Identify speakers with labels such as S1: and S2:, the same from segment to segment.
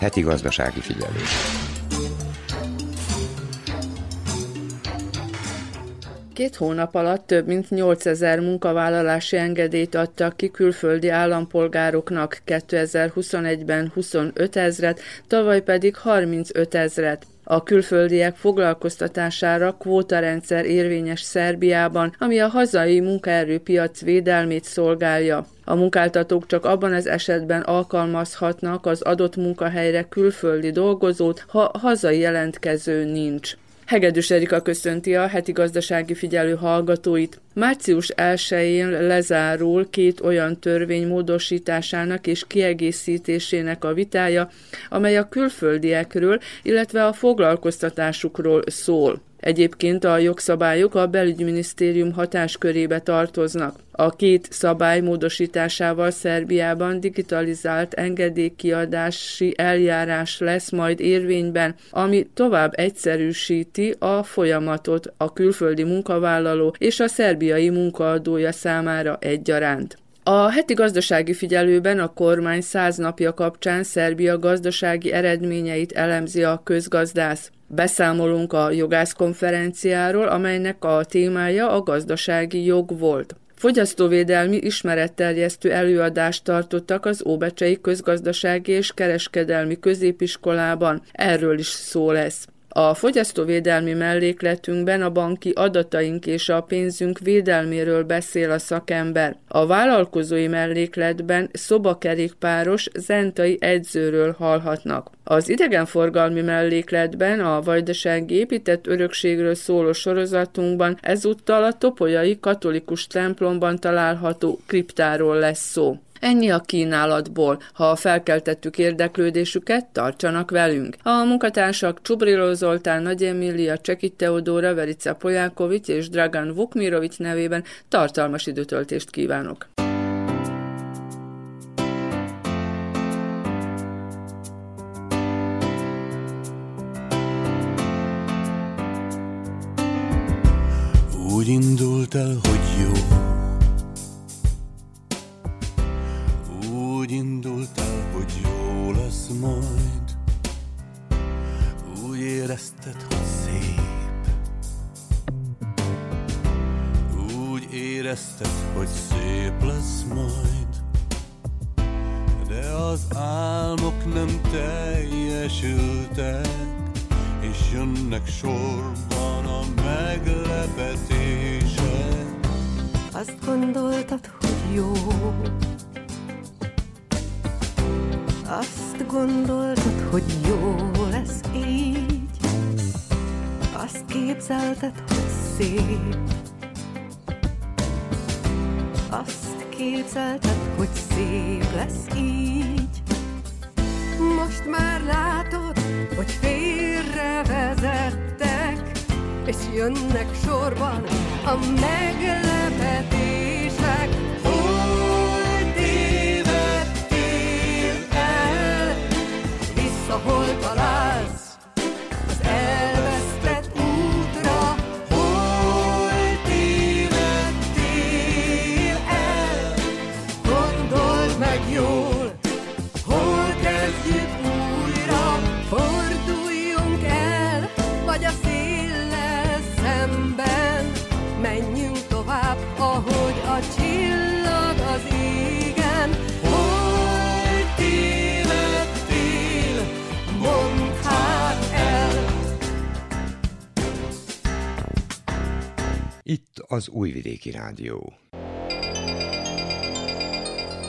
S1: Heti gazdasági figyelő.
S2: Két hónap alatt több mint 8000 munkavállalási engedélyt adtak ki külföldi állampolgároknak, 2021-ben 25 ezret, tavaly pedig 35 ezret. A külföldiek foglalkoztatására kvótarendszer érvényes Szerbiában, ami a hazai munkaerőpiac védelmét szolgálja. A munkáltatók csak abban az esetben alkalmazhatnak az adott munkahelyre külföldi dolgozót, ha hazai jelentkező nincs. Hegedűs Erika köszönti a heti gazdasági figyelő hallgatóit. Március 1-én lezárul két olyan törvény módosításának és kiegészítésének a vitája, amely a külföldiekről, illetve a foglalkoztatásukról szól. Egyébként a jogszabályok a belügyminisztérium hatáskörébe tartoznak. A két szabály módosításával Szerbiában digitalizált engedélykiadási eljárás lesz majd érvényben, ami tovább egyszerűsíti a folyamatot a külföldi munkavállaló és a szerbiai munkaadója számára egyaránt. A heti gazdasági figyelőben a kormány száz napja kapcsán Szerbia gazdasági eredményeit elemzi a közgazdász. Beszámolunk a jogászkonferenciáról, amelynek a témája a gazdasági jog volt. Fogyasztóvédelmi ismeretterjesztő előadást tartottak az Óbecsei Közgazdasági és Kereskedelmi Középiskolában. Erről is szó lesz. A fogyasztóvédelmi mellékletünkben a banki adataink és a pénzünk védelméről beszél a szakember. A vállalkozói mellékletben szobakerékpáros zentai edzőről hallhatnak. Az idegenforgalmi mellékletben a vajdasági épített örökségről szóló sorozatunkban ezúttal a topolyai katolikus templomban található kriptáról lesz szó. Ennyi a kínálatból. Ha felkeltettük érdeklődésüket, tartsanak velünk. A munkatársak Csubriló Zoltán, Nagy Emília, Csekit Teodóra, Verica Polyákovics és Dragan Vukmirovics nevében tartalmas időtöltést kívánok.
S3: Úgy indult el, hogy jó úgy indult el, hogy jó lesz majd. Úgy érezted, hogy szép. Úgy érezted, hogy szép lesz majd. De az álmok nem teljesültek, és jönnek sorban a meglepetések.
S4: Azt gondoltad, hogy jó, azt gondoltad, hogy jó lesz így? Azt képzelted, hogy szép? Azt képzelted, hogy szép lesz így? Most már látod, hogy félrevezettek És jönnek sorban a meglepetések hol találsz az az
S1: Újvidéki Rádió.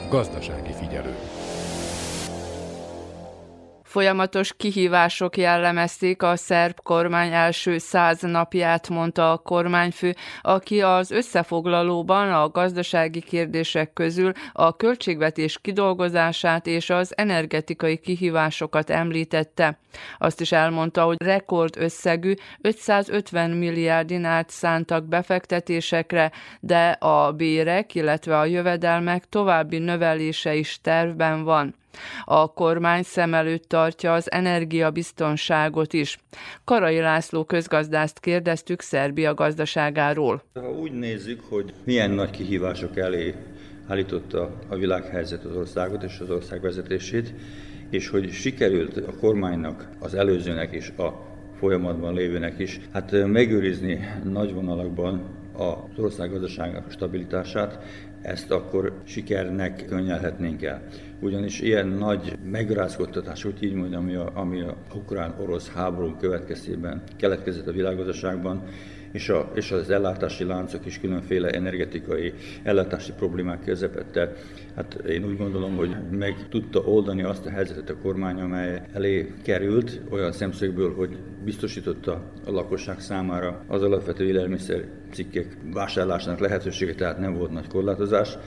S5: Gazdasági figyelő.
S2: Folyamatos kihívások jellemezték a szerb kormány első száz napját, mondta a kormányfő, aki az összefoglalóban a gazdasági kérdések közül a költségvetés kidolgozását és az energetikai kihívásokat említette. Azt is elmondta, hogy rekord összegű 550 milliárd dinárt szántak befektetésekre, de a bérek, illetve a jövedelmek további növelése is tervben van. A kormány szem előtt tartja az energiabiztonságot is. Karai László közgazdászt kérdeztük Szerbia gazdaságáról.
S6: Ha úgy nézzük, hogy milyen nagy kihívások elé állította a világhelyzet az országot és az ország vezetését, és hogy sikerült a kormánynak, az előzőnek és a folyamatban lévőnek is, hát megőrizni nagy vonalakban az ország gazdaságának stabilitását, ezt akkor sikernek könyelhetnénk el. Ugyanis ilyen nagy megrázkodtatás, úgy így mondjam, ami a, ami a ukrán-orosz háború következtében keletkezett a világgazdaságban, és, a, és az ellátási láncok is különféle energetikai ellátási problémák közepette. Hát én úgy gondolom, hogy meg tudta oldani azt a helyzetet a kormány, amely elé került olyan szemszögből, hogy biztosította a lakosság számára az alapvető élelmiszer vásárlásának lehetősége, tehát nem volt nagy korlátozás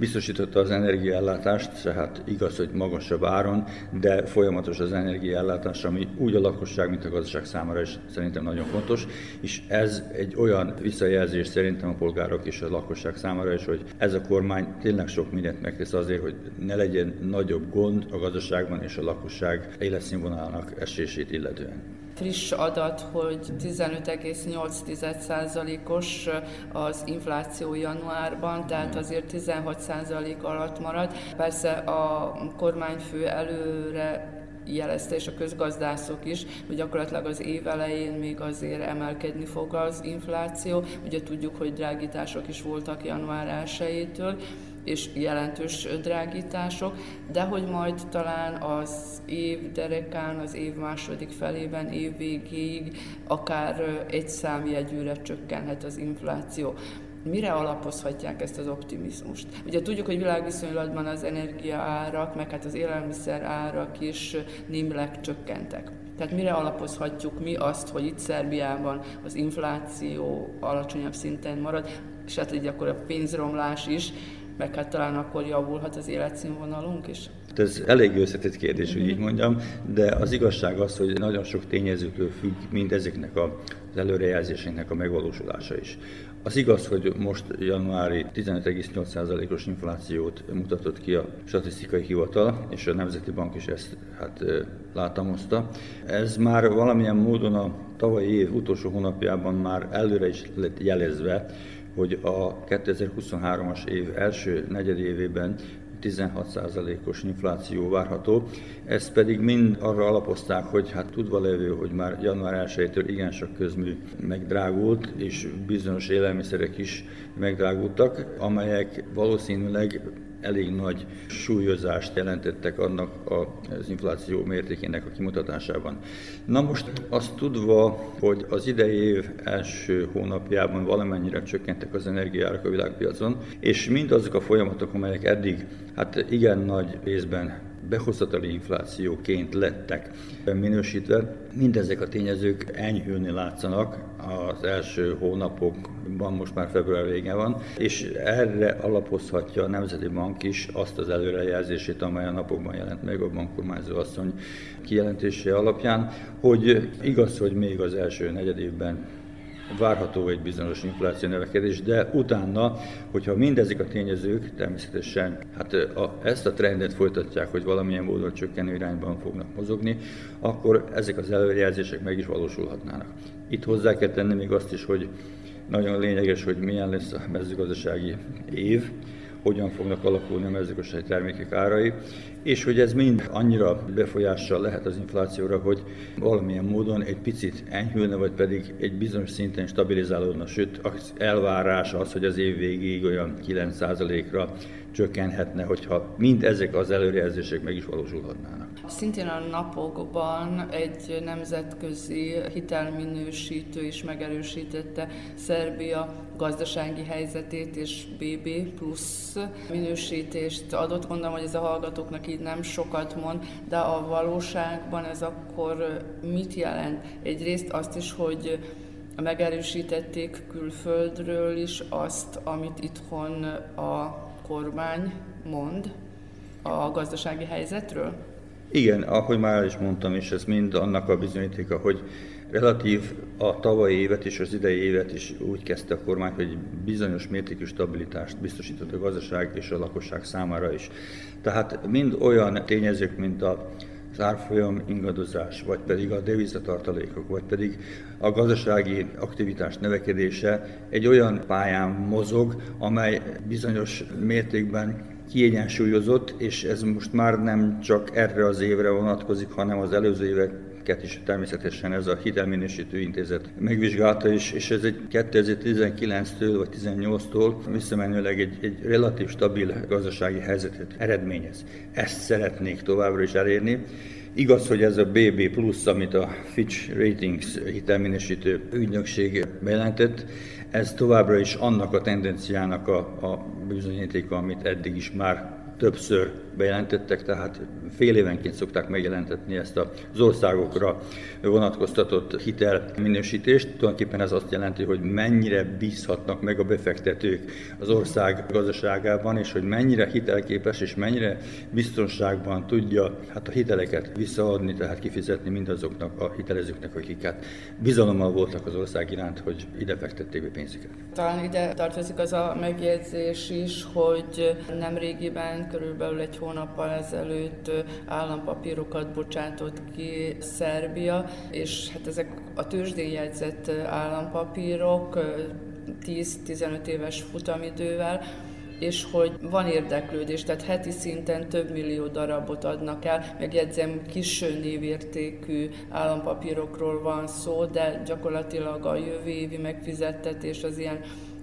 S6: biztosította az energiaellátást, tehát igaz, hogy magasabb áron, de folyamatos az energiaellátás, ami úgy a lakosság, mint a gazdaság számára is szerintem nagyon fontos, és ez egy olyan visszajelzés szerintem a polgárok és a lakosság számára is, hogy ez a kormány tényleg sok mindent megtesz azért, hogy ne legyen nagyobb gond a gazdaságban és a lakosság életszínvonalának esését illetően
S2: friss adat, hogy 15,8%-os az infláció januárban, tehát azért 16% alatt marad. Persze a kormányfő előre jelezte, és a közgazdászok is, hogy gyakorlatilag az év elején még azért emelkedni fog az infláció. Ugye tudjuk, hogy drágítások is voltak január 1-től, és jelentős drágítások, de hogy majd talán az év derekán, az év második felében, év végéig akár egy számjegyűre csökkenhet az infláció. Mire alapozhatják ezt az optimizmust? Ugye tudjuk, hogy világviszonylatban az energia árak, meg hát az élelmiszer árak is némileg csökkentek. Tehát mire alapozhatjuk mi azt, hogy itt Szerbiában az infláció alacsonyabb szinten marad, és hát így akkor a pénzromlás is, meg hát talán akkor javulhat az életszínvonalunk is?
S6: Hát ez elég összetett kérdés, hogy így mondjam, de az igazság az, hogy nagyon sok tényezőtől függ mind ezeknek a, az előrejelzéseknek a megvalósulása is. Az igaz, hogy most januári 15,8%-os inflációt mutatott ki a statisztikai hivatal, és a Nemzeti Bank is ezt hát, látamozta. Ez már valamilyen módon a tavalyi év utolsó hónapjában már előre is lett jelezve, hogy a 2023-as év első negyedévében 16%-os infláció várható. Ezt pedig mind arra alapozták, hogy hát tudva levő, hogy már január 1-től igen sok közmű megdrágult, és bizonyos élelmiszerek is megdrágultak, amelyek valószínűleg elég nagy súlyozást jelentettek annak az infláció mértékének a kimutatásában. Na most azt tudva, hogy az idei év első hónapjában valamennyire csökkentek az energiárak a világpiacon, és mindazok a folyamatok, amelyek eddig hát igen nagy részben behozatali inflációként lettek minősítve. Mindezek a tényezők enyhülni látszanak az első hónapokban, most már február vége van, és erre alapozhatja a Nemzeti Bank is azt az előrejelzését, amely a napokban jelent meg a bankkormányzó asszony kijelentése alapján, hogy igaz, hogy még az első negyedévben várható egy bizonyos infláció növekedés, de utána, hogyha mindezek a tényezők természetesen hát a, ezt a trendet folytatják, hogy valamilyen módon csökkenő irányban fognak mozogni, akkor ezek az előrejelzések meg is valósulhatnának. Itt hozzá kell tenni még azt is, hogy nagyon lényeges, hogy milyen lesz a mezőgazdasági év, hogyan fognak alakulni a mezőgazdasági termékek árai, és hogy ez mind annyira befolyással lehet az inflációra, hogy valamilyen módon egy picit enyhülne, vagy pedig egy bizonyos szinten stabilizálódna, sőt az elvárás az, hogy az év végéig olyan 9%-ra csökkenhetne, hogyha mind ezek az előrejelzések meg is valósulhatnának.
S2: Szintén a napokban egy nemzetközi hitelminősítő is megerősítette Szerbia gazdasági helyzetét és BB plusz minősítést adott. Gondolom, hogy ez a hallgatóknak így nem sokat mond, de a valóságban ez akkor mit jelent? Egyrészt azt is, hogy megerősítették külföldről is azt, amit itthon a kormány mond a gazdasági helyzetről?
S6: Igen, ahogy már is mondtam, és ez mind annak a bizonyítéka, hogy relatív a tavalyi évet és az idei évet is úgy kezdte a kormány, hogy bizonyos mértékű stabilitást biztosított a gazdaság és a lakosság számára is. Tehát mind olyan tényezők, mint a az árfolyam ingadozás, vagy pedig a devizatartalékok, vagy pedig a gazdasági aktivitás növekedése egy olyan pályán mozog, amely bizonyos mértékben kiegyensúlyozott, és ez most már nem csak erre az évre vonatkozik, hanem az előző éveket is természetesen ez a hitelminősítő intézet megvizsgálta, és, és ez egy 2019-től vagy 18-tól visszamenőleg egy, egy relatív stabil gazdasági helyzetet eredményez. Ezt szeretnék továbbra is elérni. Igaz, hogy ez a BB plusz, amit a Fitch Ratings hitelminősítő ügynökség bejelentett, ez továbbra is annak a tendenciának a, a bizonyítéka, amit eddig is már többször bejelentettek, tehát fél évenként szokták megjelentetni ezt az országokra vonatkoztatott hitelminősítést. Tulajdonképpen ez azt jelenti, hogy mennyire bízhatnak meg a befektetők az ország gazdaságában, és hogy mennyire hitelképes és mennyire biztonságban tudja hát a hiteleket visszaadni, tehát kifizetni mindazoknak a hitelezőknek, akiket bizalommal voltak az ország iránt, hogy ide fektették be pénzüket.
S2: Talán ide tartozik az a megjegyzés is, hogy nem régiben, körülbelül egy hónappal ezelőtt állampapírokat bocsátott ki Szerbia, és hát ezek a tőzsdén jegyzett állampapírok 10-15 éves futamidővel, és hogy van érdeklődés, tehát heti szinten több millió darabot adnak el. Megjegyzem, kis névértékű állampapírokról van szó, de gyakorlatilag a jövő évi megfizettetés az ilyen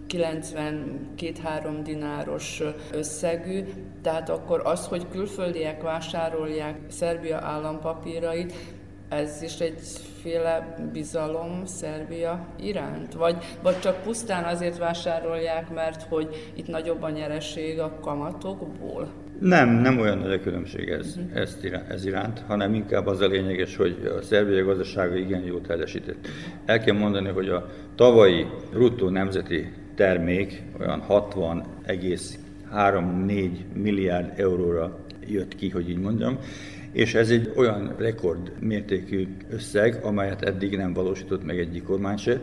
S2: 92-3 dináros összegű, tehát akkor az, hogy külföldiek vásárolják Szerbia állampapírait, ez is egyféle bizalom Szerbia iránt? Vagy, vagy csak pusztán azért vásárolják, mert hogy itt nagyobb a nyereség a kamatokból?
S6: Nem, nem olyan nagy a különbség ez, uh-huh. ezt iránt, ez iránt, hanem inkább az a lényeges, hogy a szerbiai gazdasága igen jól teljesített. El kell mondani, hogy a tavalyi bruttó nemzeti termék olyan 60,3-4 milliárd euróra jött ki, hogy így mondjam, és ez egy olyan rekord mértékű összeg, amelyet eddig nem valósított meg egyik kormány se.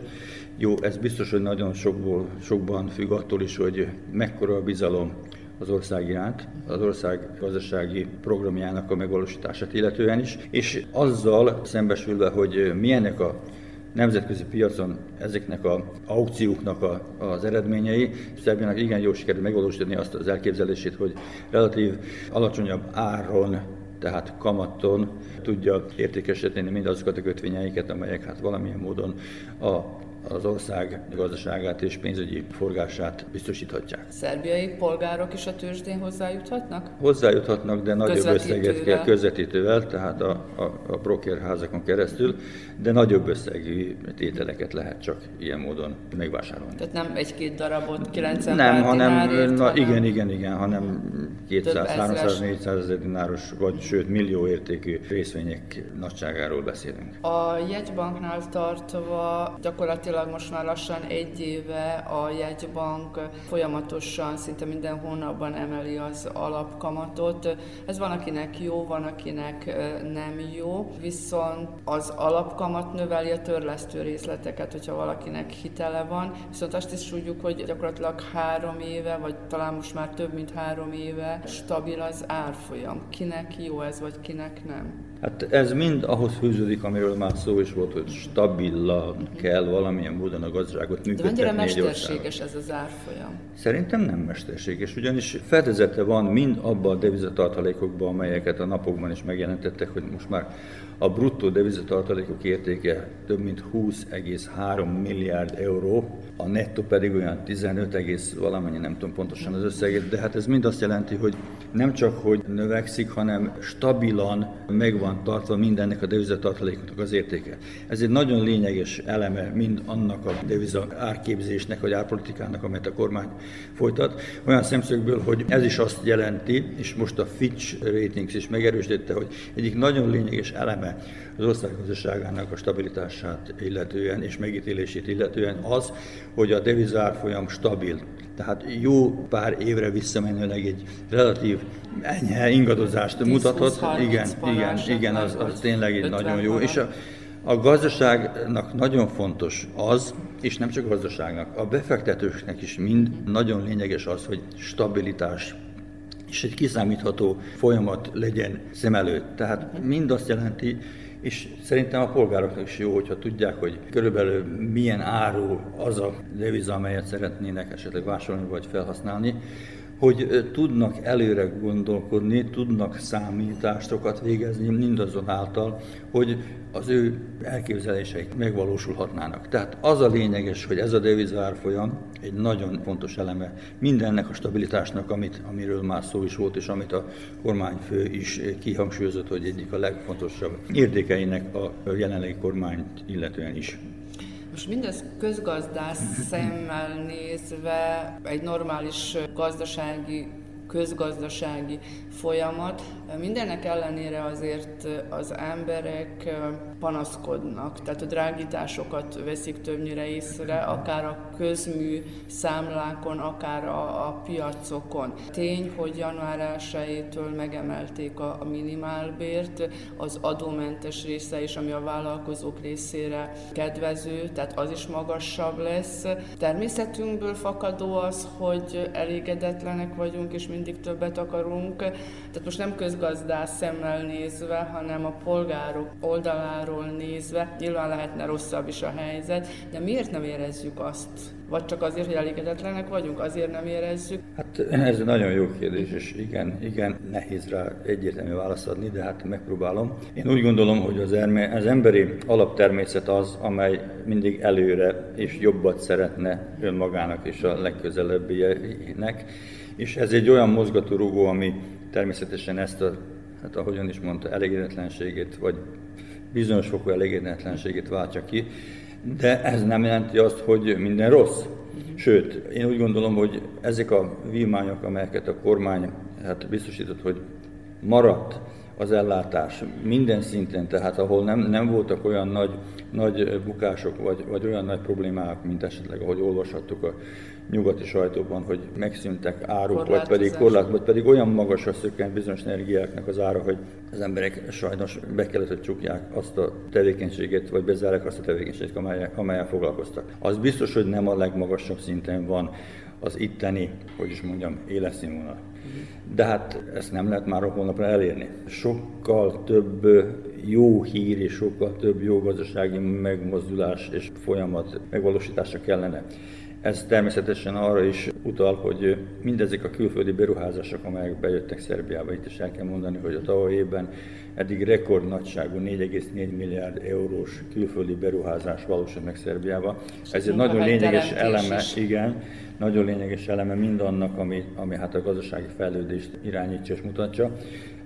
S6: Jó, ez biztos, hogy nagyon sokból, sokban függ attól is, hogy mekkora a bizalom az ország iránt, az ország gazdasági programjának a megvalósítását illetően is, és azzal szembesülve, hogy milyenek a nemzetközi piacon ezeknek a aukcióknak a, az eredményei. Szerbiának igen jól sikerül megvalósítani azt az elképzelését, hogy relatív alacsonyabb áron tehát kamaton tudja értékesíteni mindazokat a kötvényeiket, amelyek hát valamilyen módon a az ország gazdaságát és pénzügyi forgását biztosíthatják.
S2: Szerbiai polgárok is a tőzsdén hozzájuthatnak?
S6: Hozzájuthatnak, de nagyobb összeget kell közvetítővel, tehát a, a, a brokerházakon keresztül, de nagyobb összegű tételeket lehet csak ilyen módon megvásárolni.
S2: Tehát nem egy-két darabot 90
S6: Nem, hanem, dinárért, na, hanem igen, igen, igen, hanem 200, 300, 400 ezer dináros, vagy sőt millió értékű részvények nagyságáról beszélünk.
S2: A jegybanknál tartva gyakorlatilag gyakorlatilag most már lassan egy éve a jegybank folyamatosan, szinte minden hónapban emeli az alapkamatot. Ez van, akinek jó, van, akinek nem jó, viszont az alapkamat növeli a törlesztő részleteket, hogyha valakinek hitele van, viszont azt is tudjuk, hogy gyakorlatilag három éve, vagy talán most már több mint három éve stabil az árfolyam. Kinek jó ez, vagy kinek nem?
S6: Hát ez mind ahhoz fűződik, amiről már szó is volt, hogy stabilan kell valamilyen módon a gazdaságot működtetni.
S2: De mennyire mesterséges ez az árfolyam?
S6: Szerintem nem mesterséges, ugyanis fedezete van mind abban a devizatartalékokban, amelyeket a napokban is megjelentettek, hogy most már a bruttó devizatartalékok értéke több mint 20,3 milliárd euró, a nettó pedig olyan 15, valamennyi, nem tudom pontosan az összeget, de hát ez mind azt jelenti, hogy nem csak, hogy növekszik, hanem stabilan meg van tartva mindennek a devizatartalékoknak az értéke. Ez egy nagyon lényeges eleme mind annak a deviza árképzésnek, vagy árpolitikának, amelyet a kormány folytat. Olyan szemszögből, hogy ez is azt jelenti, és most a Fitch Ratings is megerősítette, hogy egyik nagyon lényeges eleme az ország gazdaságának a stabilitását illetően és megítélését illetően az, hogy a devizárfolyam stabil. Tehát jó pár évre visszamenőleg egy relatív enyhe ingadozást mutatott. Igen, igen, igen, az, az tényleg egy nagyon jó. És a, a gazdaságnak nagyon fontos az, és nem csak a gazdaságnak, a befektetőknek is mind nagyon lényeges az, hogy stabilitás és egy kiszámítható folyamat legyen szem előtt. Tehát mind azt jelenti, és szerintem a polgároknak is jó, hogyha tudják, hogy körülbelül milyen áru az a deviza, amelyet szeretnének esetleg vásárolni vagy felhasználni, hogy tudnak előre gondolkodni, tudnak számításokat végezni mindazonáltal, hogy az ő elképzeléseik megvalósulhatnának. Tehát az a lényeges, hogy ez a devizárfolyam egy nagyon fontos eleme mindennek a stabilitásnak, amit, amiről már szó is volt, és amit a kormányfő is kihangsúlyozott, hogy egyik a legfontosabb értékeinek a jelenlegi kormányt illetően is.
S2: Most mindez közgazdász szemmel nézve egy normális gazdasági közgazdasági folyamat. Mindennek ellenére azért az emberek panaszkodnak, tehát a drágításokat veszik többnyire észre, akár a közmű számlákon, akár a, a piacokon. Tény, hogy január 1-től megemelték a, a minimálbért, az adómentes része is, ami a vállalkozók részére kedvező, tehát az is magasabb lesz. Természetünkből fakadó az, hogy elégedetlenek vagyunk, és mindig többet akarunk. Tehát most nem közgazdász szemmel nézve, hanem a polgárok oldaláról nézve. Nyilván lehetne rosszabb is a helyzet, de miért nem érezzük azt? Vagy csak azért, hogy elégedetlenek vagyunk, azért nem érezzük?
S6: Hát ez egy nagyon jó kérdés, és igen, igen, nehéz rá egyértelmű választ adni, de hát megpróbálom. Én úgy gondolom, hogy az, erme, az emberi alaptermészet az, amely mindig előre és jobbat szeretne önmagának és a legközelebbinek, és ez egy olyan mozgatórugó, ami természetesen ezt a, hát ahogyan is mondta, elégedetlenségét, vagy bizonyos fokú elégedetlenségét váltja ki, de ez nem jelenti azt, hogy minden rossz. Sőt, én úgy gondolom, hogy ezek a vívmányok, amelyeket a kormány hát biztosított, hogy maradt az ellátás minden szinten, tehát ahol nem, nem voltak olyan nagy, nagy bukások, vagy, vagy olyan nagy problémák, mint esetleg, ahogy olvashattuk a nyugati sajtóban, hogy megszűntek áruk, vagy pedig korlát, vagy pedig olyan magasra szökkent bizonyos energiáknak az ára, hogy az emberek sajnos be kellett, hogy csukják azt a tevékenységet, vagy bezárják azt a tevékenységet, amelyel foglalkoztak. Az biztos, hogy nem a legmagasabb szinten van az itteni, hogy is mondjam, életszínvonal. De hát ezt nem lehet már holnapra elérni. Sokkal több jó hír és sokkal több jó gazdasági megmozdulás és folyamat megvalósítása kellene. Ez természetesen arra is utal, hogy mindezek a külföldi beruházások, amelyek bejöttek Szerbiába, itt is el kell mondani, hogy a tavaly évben eddig rekordnagyságú 4,4 milliárd eurós külföldi beruházás valósult meg Szerbiába. Ez egy nagyon lényeges eleme, is. igen, nagyon lényeges eleme mindannak, ami, ami hát a gazdasági fejlődést irányítja és mutatja.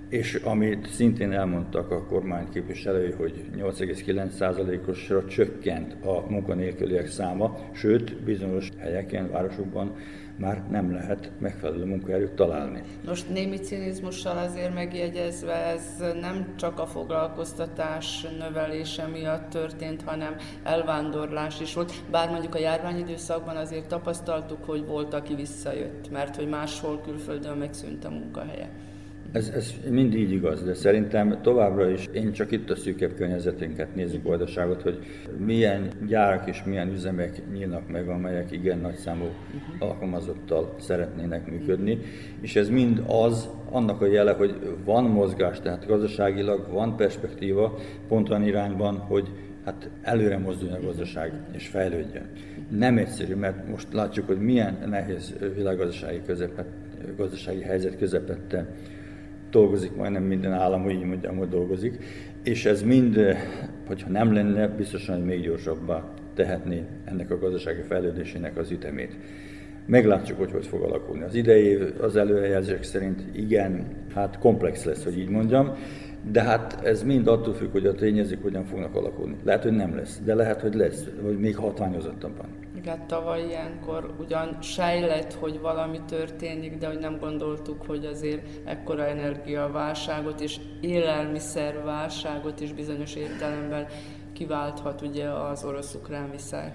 S6: És amit szintén elmondtak a kormány képviselői, hogy 8,9%-osra csökkent a munkanélküliek száma, sőt, bizonyos helyeken, városokban már nem lehet megfelelő munkaerőt találni.
S2: Most némi cinizmussal azért megjegyezve, ez nem csak a foglalkoztatás növelése miatt történt, hanem elvándorlás is volt. Bár mondjuk a járványidőszakban azért tapasztaltuk, hogy volt, aki visszajött, mert hogy máshol külföldön megszűnt a munkahelye.
S6: Ez, ez mind így igaz, de szerintem továbbra is én csak itt a szűkebb környezetünket nézzük gazdaságot, hogy milyen gyárak és milyen üzemek nyílnak meg, amelyek igen nagy számú alkalmazottal szeretnének működni, és ez mind az, annak a jele, hogy van mozgás, tehát gazdaságilag van perspektíva pont olyan irányban, hogy hát előre mozduljon a gazdaság és fejlődjön. Nem egyszerű, mert most látjuk, hogy milyen nehéz világgazdasági közepet, gazdasági helyzet közepette dolgozik majdnem minden állam, hogy így mondjam, hogy dolgozik, és ez mind, eh, hogyha nem lenne, biztosan, hogy még gyorsabbá tehetné ennek a gazdasági fejlődésének az ütemét. Meglátjuk, hogy hogy fog alakulni. Az idei az előrejelzések szerint igen, hát komplex lesz, hogy így mondjam, de hát ez mind attól függ, hogy a tényezők hogyan fognak alakulni. Lehet, hogy nem lesz, de lehet, hogy lesz, vagy még hatványozottabban.
S2: Igen, tavaly ilyenkor ugyan sejlett, hogy valami történik, de hogy nem gondoltuk, hogy azért ekkora energiaválságot és élelmiszerválságot is bizonyos értelemben kiválthat ugye az orosz-ukrán viszály.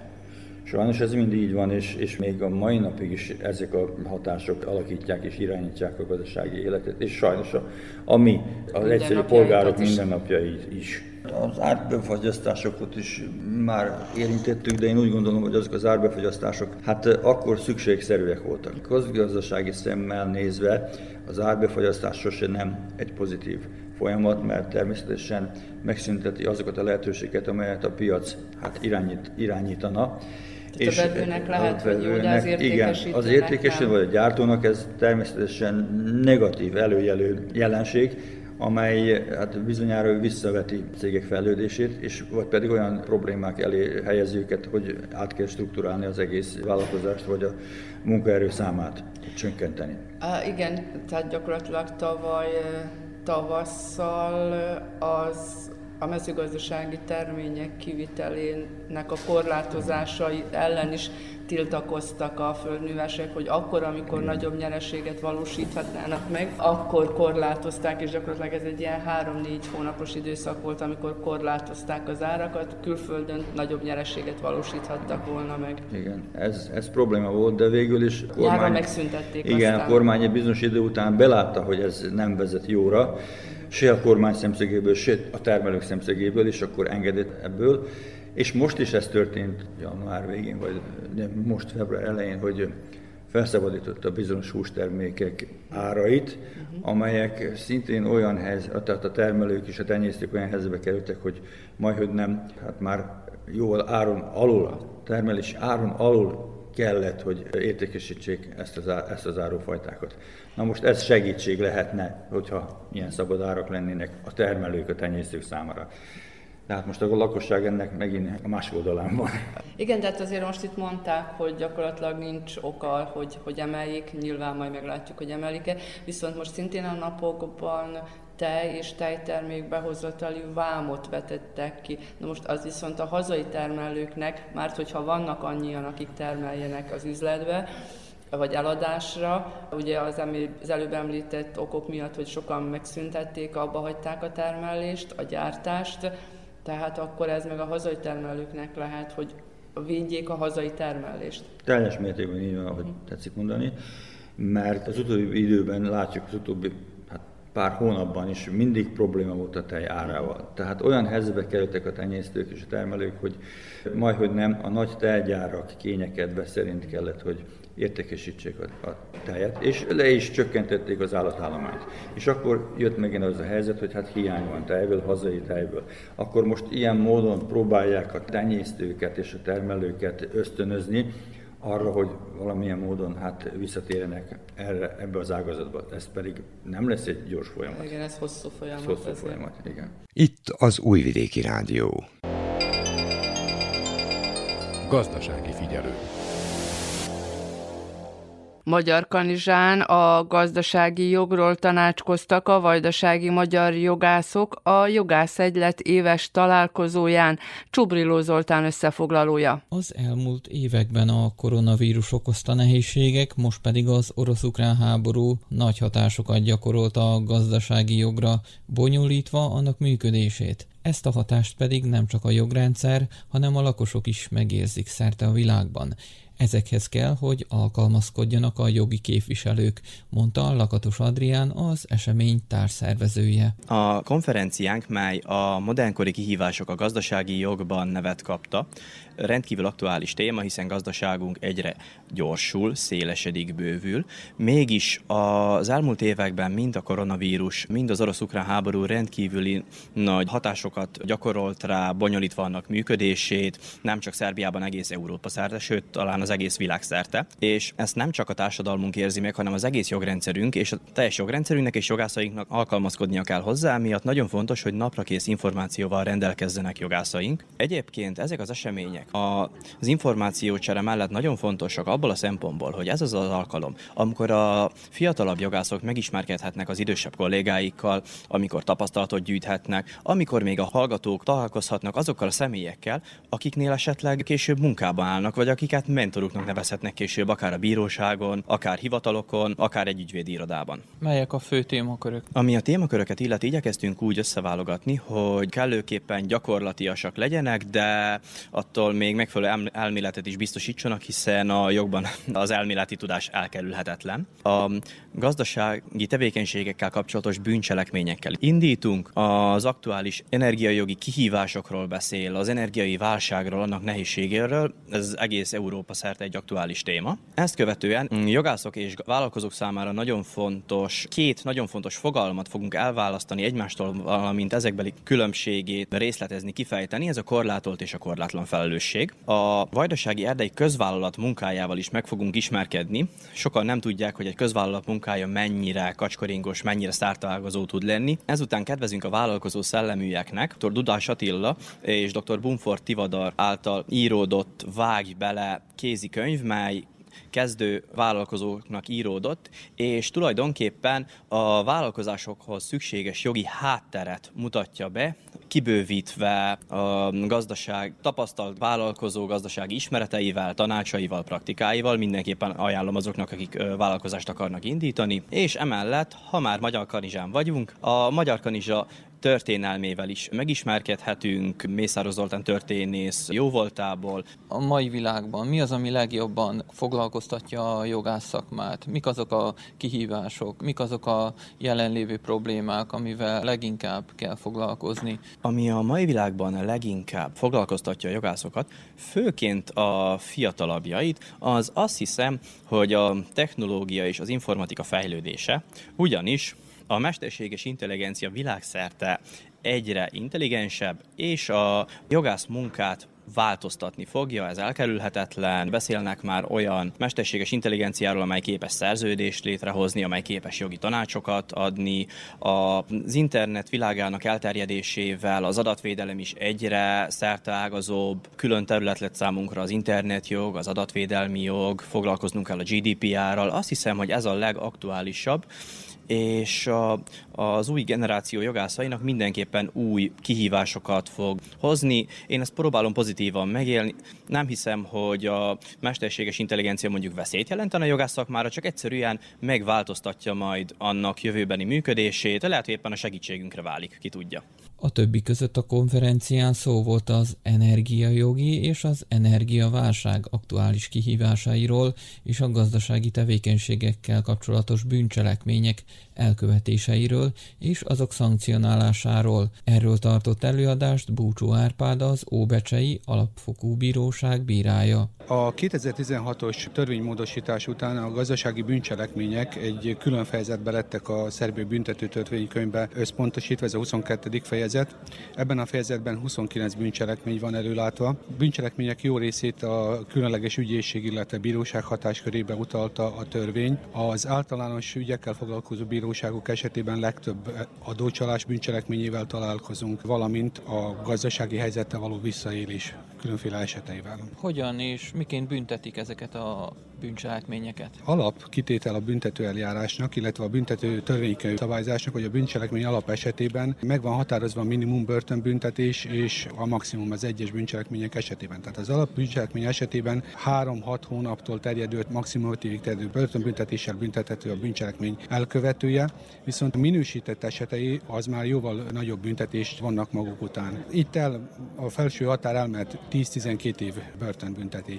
S6: Sajnos ez mindig így van, és, és még a mai napig is ezek a hatások alakítják és irányítják a gazdasági életet, és sajnos a, a mi, az egyszerű polgárok mindennapjait is. Az árbefagyasztásokat is már érintettük, de én úgy gondolom, hogy azok az árbefagyasztások hát akkor szükségszerűek voltak. Közgazdasági szemmel nézve az árbefagyasztás sose nem egy pozitív folyamat, mert természetesen megszünteti azokat a lehetőségeket, amelyet a piac hát irányít, irányítana
S2: és a vevőnek lehet, hogy jó, de az Igen,
S6: az értékesítő vagy a gyártónak ez természetesen negatív előjelő jelenség, amely hát bizonyára visszaveti cégek fejlődését, és vagy pedig olyan problémák elé helyezi őket, hogy át kell struktúrálni az egész vállalkozást, vagy a munkaerő számát csökkenteni.
S2: Á, igen, tehát gyakorlatilag tavaly tavasszal az a mezőgazdasági termények kivitelének a korlátozásai ellen is tiltakoztak a földművesek, hogy akkor, amikor nagyobb nyereséget valósíthatnának meg, akkor korlátozták, és gyakorlatilag ez egy ilyen három-négy hónapos időszak volt, amikor korlátozták az árakat, külföldön nagyobb nyereséget valósíthattak volna meg.
S6: Igen, ez, ez probléma volt, de végül is
S2: kormány... megszüntették
S6: Igen, aztán. a kormány egy bizonyos idő után belátta, hogy ez nem vezet jóra, se a kormány szemszögéből, se a termelők szemszögéből, és akkor engedett ebből. És most is ez történt január végén, vagy most február elején, hogy felszabadította bizonyos hústermékek árait, amelyek szintén olyan helyzet, tehát a termelők és a tenyésztők olyan helyzetbe kerültek, hogy majd, hogy nem, hát már jól áron alul, a termelés áron alul kellett, hogy értékesítsék ezt az, ezt az árufajtákat. Na most ez segítség lehetne, hogyha ilyen szabad árak lennének a termelők, a tenyésztők számára. Tehát most a lakosság ennek megint a másik oldalán van.
S2: Igen, tehát azért most itt mondták, hogy gyakorlatilag nincs oka, hogy, hogy emeljék, nyilván majd meglátjuk, hogy emelik-e, viszont most szintén a napokban tej és tejtermék behozatali vámot vetettek ki. Na most az viszont a hazai termelőknek, mert hogyha vannak annyian, akik termeljenek az üzletbe, vagy eladásra. Ugye az, az előbb említett okok miatt, hogy sokan megszüntették, abba hagyták a termelést, a gyártást, tehát akkor ez meg a hazai termelőknek lehet, hogy védjék a hazai termelést.
S6: Teljes mértékben így van, ahogy tetszik mondani, mert az utóbbi időben látjuk, az utóbbi hát pár hónapban is mindig probléma volt a tej árával. Tehát olyan helyzetbe kerültek a tenyésztők és a termelők, hogy majd, hogy nem, a nagy tejgyárak kényekedve szerint kellett, hogy értékesítsék a, a tejet, és le is csökkentették az állatállományt. És akkor jött megint az a helyzet, hogy hát hiány van tejből, hazai tejből. Akkor most ilyen módon próbálják a tenyésztőket és a termelőket ösztönözni, arra, hogy valamilyen módon hát visszatérjenek erre, ebbe az ágazatba. Ez pedig nem lesz egy gyors folyamat.
S2: Igen, ez hosszú folyamat.
S6: Ez hosszú folyamat, igen.
S1: Itt az Újvidéki Rádió.
S5: Gazdasági figyelő.
S2: Magyar Kanizsán a gazdasági jogról tanácskoztak a vajdasági magyar jogászok a jogászegylet éves találkozóján. Csubriló Zoltán összefoglalója.
S7: Az elmúlt években a koronavírus okozta nehézségek, most pedig az orosz-ukrán háború nagy hatásokat gyakorolt a gazdasági jogra, bonyolítva annak működését. Ezt a hatást pedig nem csak a jogrendszer, hanem a lakosok is megérzik szerte a világban. Ezekhez kell, hogy alkalmazkodjanak a jogi képviselők, mondta Lakatos Adrián, az esemény társszervezője.
S8: A konferenciánk, mely a modernkori kihívások a gazdasági jogban nevet kapta, rendkívül aktuális téma, hiszen gazdaságunk egyre gyorsul, szélesedik, bővül. Mégis az elmúlt években mind a koronavírus, mind az orosz-ukrán háború rendkívüli nagy hatásokat gyakorolt rá, bonyolítva annak működését, nem csak Szerbiában, egész Európa szerte, sőt, talán az egész világ szerte. És ezt nem csak a társadalmunk érzi meg, hanem az egész jogrendszerünk, és a teljes jogrendszerünknek és jogászainknak alkalmazkodnia kell hozzá, miatt nagyon fontos, hogy naprakész információval rendelkezzenek jogászaink. Egyébként ezek az események, a, az információcsere mellett nagyon fontosak abból a szempontból, hogy ez az az alkalom, amikor a fiatalabb jogászok megismerkedhetnek az idősebb kollégáikkal, amikor tapasztalatot gyűjthetnek, amikor még a hallgatók találkozhatnak azokkal a személyekkel, akiknél esetleg később munkába állnak, vagy akiket mentoruknak nevezhetnek később, akár a bíróságon, akár hivatalokon, akár egy ügyvédi irodában.
S7: Melyek a fő témakörök?
S8: Ami a témaköröket illeti, igyekeztünk úgy összeválogatni, hogy kellőképpen gyakorlatiasak legyenek, de attól még megfelelő elméletet is biztosítsanak, hiszen a jogban az elméleti tudás elkerülhetetlen. A gazdasági tevékenységekkel kapcsolatos bűncselekményekkel indítunk, az aktuális energiajogi kihívásokról beszél, az energiai válságról, annak nehézségéről, ez egész Európa szerte egy aktuális téma. Ezt követően jogászok és vállalkozók számára nagyon fontos, két nagyon fontos fogalmat fogunk elválasztani egymástól, valamint ezekbeli különbségét részletezni, kifejteni. Ez a korlátolt és a korlátlan felelősség. A Vajdasági Erdei közvállalat munkájával is meg fogunk ismerkedni. Sokan nem tudják, hogy egy közvállalat munkája mennyire kacskaringos, mennyire szártaágazó tud lenni. Ezután kedvezünk a vállalkozó szelleműeknek. Dr. Dudás Attila és dr. Bumford Tivadar által íródott Vágj bele kézikönyv, mely kezdő vállalkozóknak íródott, és tulajdonképpen a vállalkozásokhoz szükséges jogi hátteret mutatja be, kibővítve a gazdaság tapasztalt vállalkozó gazdasági ismereteivel, tanácsaival, praktikáival, mindenképpen ajánlom azoknak, akik vállalkozást akarnak indítani, és emellett, ha már Magyar Kanizsán vagyunk, a Magyar Kanizsa történelmével is megismerkedhetünk, Mészáros Zoltán történész jóvoltából.
S7: A mai világban mi az, ami legjobban foglalkoztatja a jogász szakmát? Mik azok a kihívások, mik azok a jelenlévő problémák, amivel leginkább kell foglalkozni?
S8: Ami a mai világban leginkább foglalkoztatja a jogászokat, főként a fiatalabbjait, az azt hiszem, hogy a technológia és az informatika fejlődése, ugyanis a mesterséges intelligencia világszerte egyre intelligensebb, és a jogász munkát változtatni fogja, ez elkerülhetetlen. Beszélnek már olyan mesterséges intelligenciáról, amely képes szerződést létrehozni, amely képes jogi tanácsokat adni. Az internet világának elterjedésével az adatvédelem is egyre szerteágazóbb, külön terület lett számunkra az internetjog, az adatvédelmi jog, foglalkoznunk kell a GDPR-ral. Azt hiszem, hogy ez a legaktuálisabb és a, az új generáció jogászainak mindenképpen új kihívásokat fog hozni. Én ezt próbálom pozitívan megélni. Nem hiszem, hogy a mesterséges intelligencia mondjuk veszélyt jelentene a jogász szakmára, csak egyszerűen megváltoztatja majd annak jövőbeni működését, lehet, hogy éppen a segítségünkre válik, ki tudja.
S7: A többi között a konferencián szó volt az energiajogi és az energiaválság aktuális kihívásairól és a gazdasági tevékenységekkel kapcsolatos bűncselekmények elkövetéseiről és azok szankcionálásáról. Erről tartott előadást Búcsú Árpád az Óbecsei Alapfokú Bíróság bírája.
S9: A 2016-os törvénymódosítás után a gazdasági bűncselekmények egy külön fejezetbe lettek a szerbő büntető törvénykönyvbe összpontosítva, ez a 22. fejezet. Ebben a fejezetben 29 bűncselekmény van előlátva. Bűncselekmények jó részét a különleges ügyészség, illetve bíróság hatáskörébe utalta a törvény. Az általános ügyekkel foglalkozó bíróságok esetében legtöbb adócsalás bűncselekményével találkozunk, valamint a gazdasági helyzettel való visszaélés különféle eseteivel.
S7: Hogyan és miként büntetik ezeket a bűncselekményeket?
S9: Alap kitétel a büntető eljárásnak, illetve a büntető törvénykönyv szabályzásnak, hogy a bűncselekmény alap esetében meg határozva a minimum börtönbüntetés és a maximum az egyes bűncselekmények esetében. Tehát az alap bűncselekmény esetében 3-6 hónaptól terjedő, maximum 5 évig terjedő börtönbüntetéssel büntethető a bűncselekmény elkövetője, viszont a minősített esetei az már jóval nagyobb büntetést vannak maguk után. Itt el a felső határ elmehet 10-12 év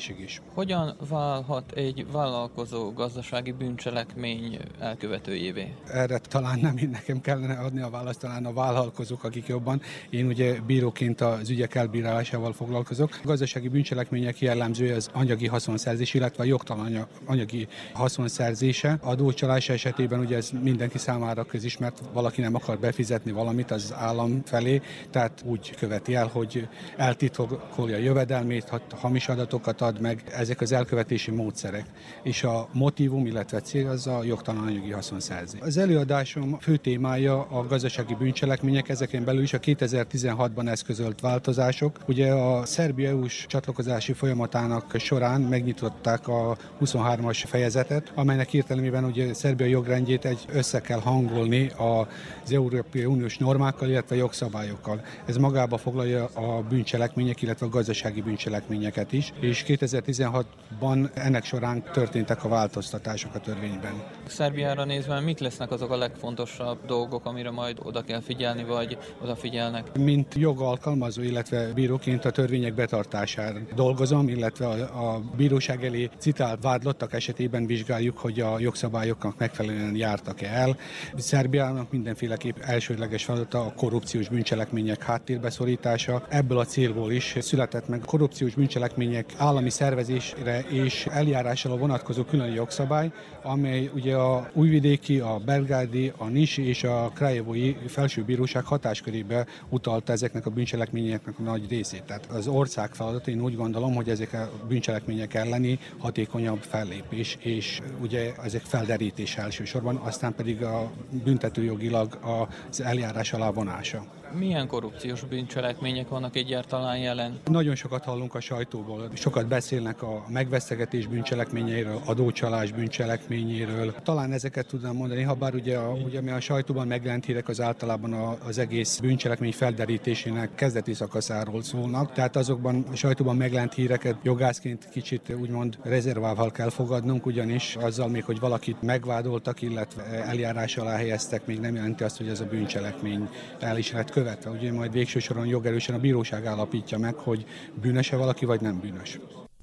S9: börtönbüntetésig is.
S7: Hogyan válhat egy vállalkozó gazdasági bűncselekmény elkövetőjévé?
S9: Erre talán nem én nekem kellene adni a választ, talán a vállalkozók, akik jobban. Én ugye bíróként az ügyek elbírálásával foglalkozok. A gazdasági bűncselekmények jellemzője az anyagi haszonszerzés, illetve a jogtalan anyagi haszonszerzése. Adócsalás esetében ugye ez mindenki számára közismert, valaki nem akar befizetni valamit az állam felé, tehát úgy követi el, hogy eltitkolja jövedelmét, hamis adatokat ad meg, ezek az elkövetési módszerek. És a motivum, illetve cél az a jogtalan anyagi haszonszerzés. Az előadásom fő témája a gazdasági bűncselekmények, ezeken belül is a 2016-ban eszközölt változások. Ugye a Szerbia EU-s csatlakozási folyamatának során megnyitották a 23-as fejezetet, amelynek értelemében ugye Szerbia jogrendjét egy össze kell hangolni az Európai Uniós normákkal, illetve jogszabályokkal. Ez magába foglalja a bűncselekmények, illetve a gazdasági bűncselekményeket is, és 2016-ban ennek során történtek a változtatások a törvényben.
S7: Szerbiára nézve mit lesznek azok a legfontosabb dolgok, amire majd oda kell figyelni, vagy odafigyelnek?
S9: Mint jogalkalmazó, illetve bíróként a törvények betartására dolgozom, illetve a, a bíróság elé citált vádlottak esetében vizsgáljuk, hogy a jogszabályoknak megfelelően jártak el. Szerbiának mindenféleképp elsődleges feladata a korrupciós bűncselekmények háttérbeszorítása. Ebből a célból is született meg a korrupciós bűncselekmények állami szervezésre és eljárásra vonatkozó külön jogszabály, amely ugye a újvidéki, a belgádi, a Nisi és a Krajevói felsőbíróság hatáskörébe utalta ezeknek a bűncselekményeknek a nagy részét. Tehát az ország feladata, én úgy gondolom, hogy ezek a bűncselekmények elleni hatékonyabb fellépés, és ugye ezek felderítés elsősorban, aztán pedig a büntetőjogilag az eljárás alá vonása.
S7: Milyen korrupciós bűncselekmények vannak egyáltalán jelen?
S9: Nagyon sokat hallunk a sajtóból, sokat beszélnek a megvesztegetés bűncselekményeiről, adócsalás bűncselekményéről. Talán ezeket tudnám mondani, ha bár ugye, a, ugye mi a sajtóban megjelent hírek az általában az egész bűncselekmény felderítésének kezdeti szakaszáról szólnak, tehát azokban a sajtóban megjelent híreket jogászként kicsit úgymond rezervával kell fogadnunk, ugyanis azzal még, hogy valakit megvádoltak, illetve eljárás alá helyeztek, még nem jelenti azt, hogy ez a bűncselekmény el is lett követve. Ugye majd végső soron jogerősen a bíróság állapítja meg, hogy bűnöse valaki, vagy nem bűnös.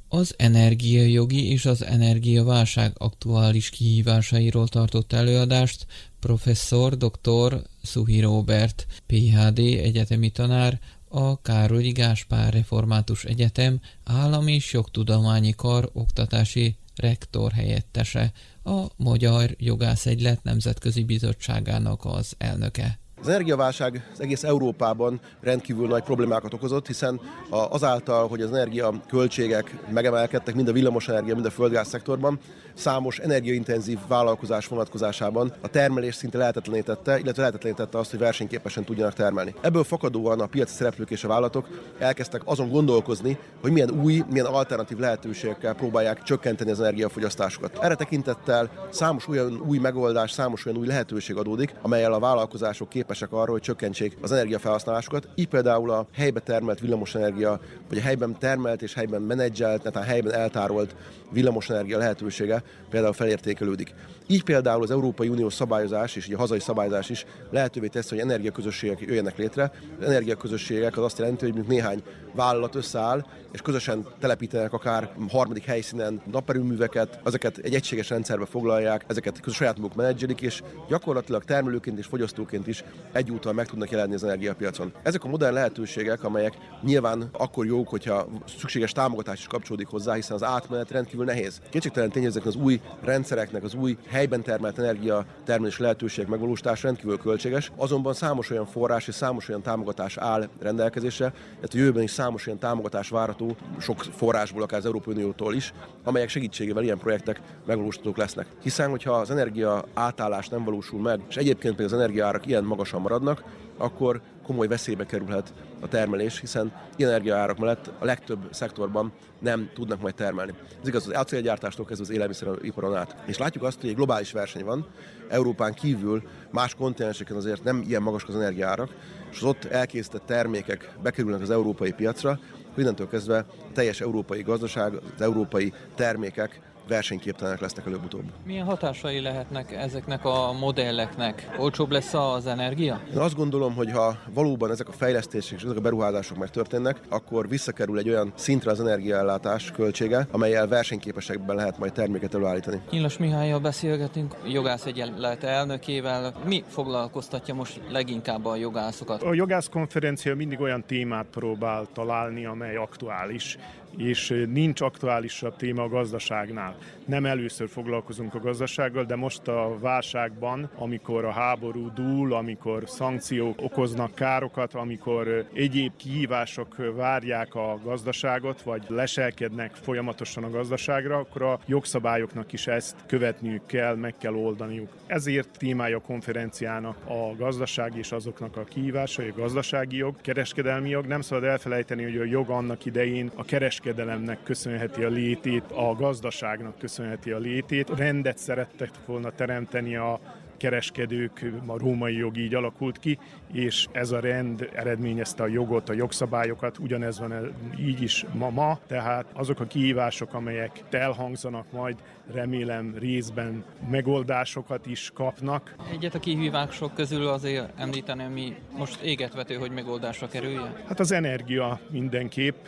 S7: Az energiajogi és az energiaválság aktuális kihívásairól tartott előadást professzor dr. Szuhi Robert, PhD egyetemi tanár, a Károlyi Gáspár Református Egyetem Állam és Jogtudományi Kar oktatási rektor helyettese, a Magyar Jogászegylet Nemzetközi Bizottságának az elnöke.
S10: Az energiaválság az egész Európában rendkívül nagy problémákat okozott, hiszen azáltal, hogy az energia költségek megemelkedtek mind a villamosenergia, mind a földgáz szektorban, számos energiaintenzív vállalkozás vonatkozásában a termelés szinte lehetetlenítette, illetve lehetetlenítette azt, hogy versenyképesen tudjanak termelni. Ebből fakadóan a piaci szereplők és a vállalatok elkezdtek azon gondolkozni, hogy milyen új, milyen alternatív lehetőségekkel próbálják csökkenteni az energiafogyasztásukat. Erre tekintettel számos olyan új megoldás, számos olyan új lehetőség adódik, amelyel a vállalkozások képesek arra, hogy csökkentsék az energiafelhasználásukat. Így például a helybe termelt villamosenergia, vagy a helyben termelt és helyben menedzselt, tehát helyben eltárolt villamosenergia lehetősége például felértékelődik. Így például az Európai Unió szabályozás és a hazai szabályozás is lehetővé teszi, hogy energiaközösségek jöjjenek létre. Az energiaközösségek az azt jelenti, hogy néhány vállalat összeáll, és közösen telepítenek akár harmadik helyszínen naperőműveket, ezeket egy egységes rendszerbe foglalják, ezeket saját maguk menedzselik, és gyakorlatilag termelőként és fogyasztóként is egyúttal meg tudnak jelenni az energiapiacon. Ezek a modern lehetőségek, amelyek nyilván akkor jók, hogyha szükséges támogatás is kapcsolódik hozzá, hiszen az átmenet rendkívül nehéz. Kétségtelen tény, ezek az új rendszereknek, az új helyben termelt energia termelés lehetőségek megvalósítása rendkívül költséges, azonban számos olyan forrás és számos olyan támogatás áll rendelkezésre, illetve jövőben is számos olyan támogatás várható, sok forrásból, akár az Európai Uniótól is, amelyek segítségével ilyen projektek megvalósíthatók lesznek. Hiszen, hogyha az energia átállás nem valósul meg, és egyébként pedig az energiaárak ilyen magasan maradnak, akkor komoly veszélybe kerülhet a termelés, hiszen energiaárak mellett a legtöbb szektorban nem tudnak majd termelni. Ez igaz az acélgyártástól kezdve az élelmiszeriparon át. És látjuk azt, hogy egy globális verseny van, Európán kívül más kontinenseken azért nem ilyen magasak az energiaárak, és az ott elkészített termékek bekerülnek az európai piacra, innentől kezdve a teljes európai gazdaság, az európai termékek versenyképtelenek lesznek előbb-utóbb.
S7: Milyen hatásai lehetnek ezeknek a modelleknek? Olcsóbb lesz az energia?
S10: Én azt gondolom, hogy ha valóban ezek a fejlesztések és ezek a beruházások megtörténnek, akkor visszakerül egy olyan szintre az energiaellátás költsége, amelyel versenyképesekben lehet majd terméket előállítani.
S7: Nyilas Mihályjal beszélgetünk, jogász egyenlet elnökével. Mi foglalkoztatja most leginkább a jogászokat?
S11: A jogász konferencia mindig olyan témát próbál találni, amely aktuális és nincs aktuálisabb téma a gazdaságnál. Nem először foglalkozunk a gazdasággal, de most a válságban, amikor a háború dúl, amikor szankciók okoznak károkat, amikor egyéb kihívások várják a gazdaságot, vagy leselkednek folyamatosan a gazdaságra, akkor a jogszabályoknak is ezt követniük kell, meg kell oldaniuk. Ezért témája a konferenciának a gazdaság és azoknak a kihívásai, a gazdasági jog, kereskedelmi jog. Nem szabad elfelejteni, hogy a jog annak idején a kereskedelmi kereskedelemnek köszönheti a létét, a gazdaságnak köszönheti a létét. Rendet szerettek volna teremteni a kereskedők, a római jog így alakult ki, és ez a rend eredményezte a jogot, a jogszabályokat, ugyanez van így is ma, ma tehát azok a kihívások, amelyek elhangzanak majd, remélem részben megoldásosokat is kapnak.
S7: Egyet a kihívások közül azért említeni, ami most égetvető, hogy megoldásra kerülje?
S11: Hát az energia mindenképp,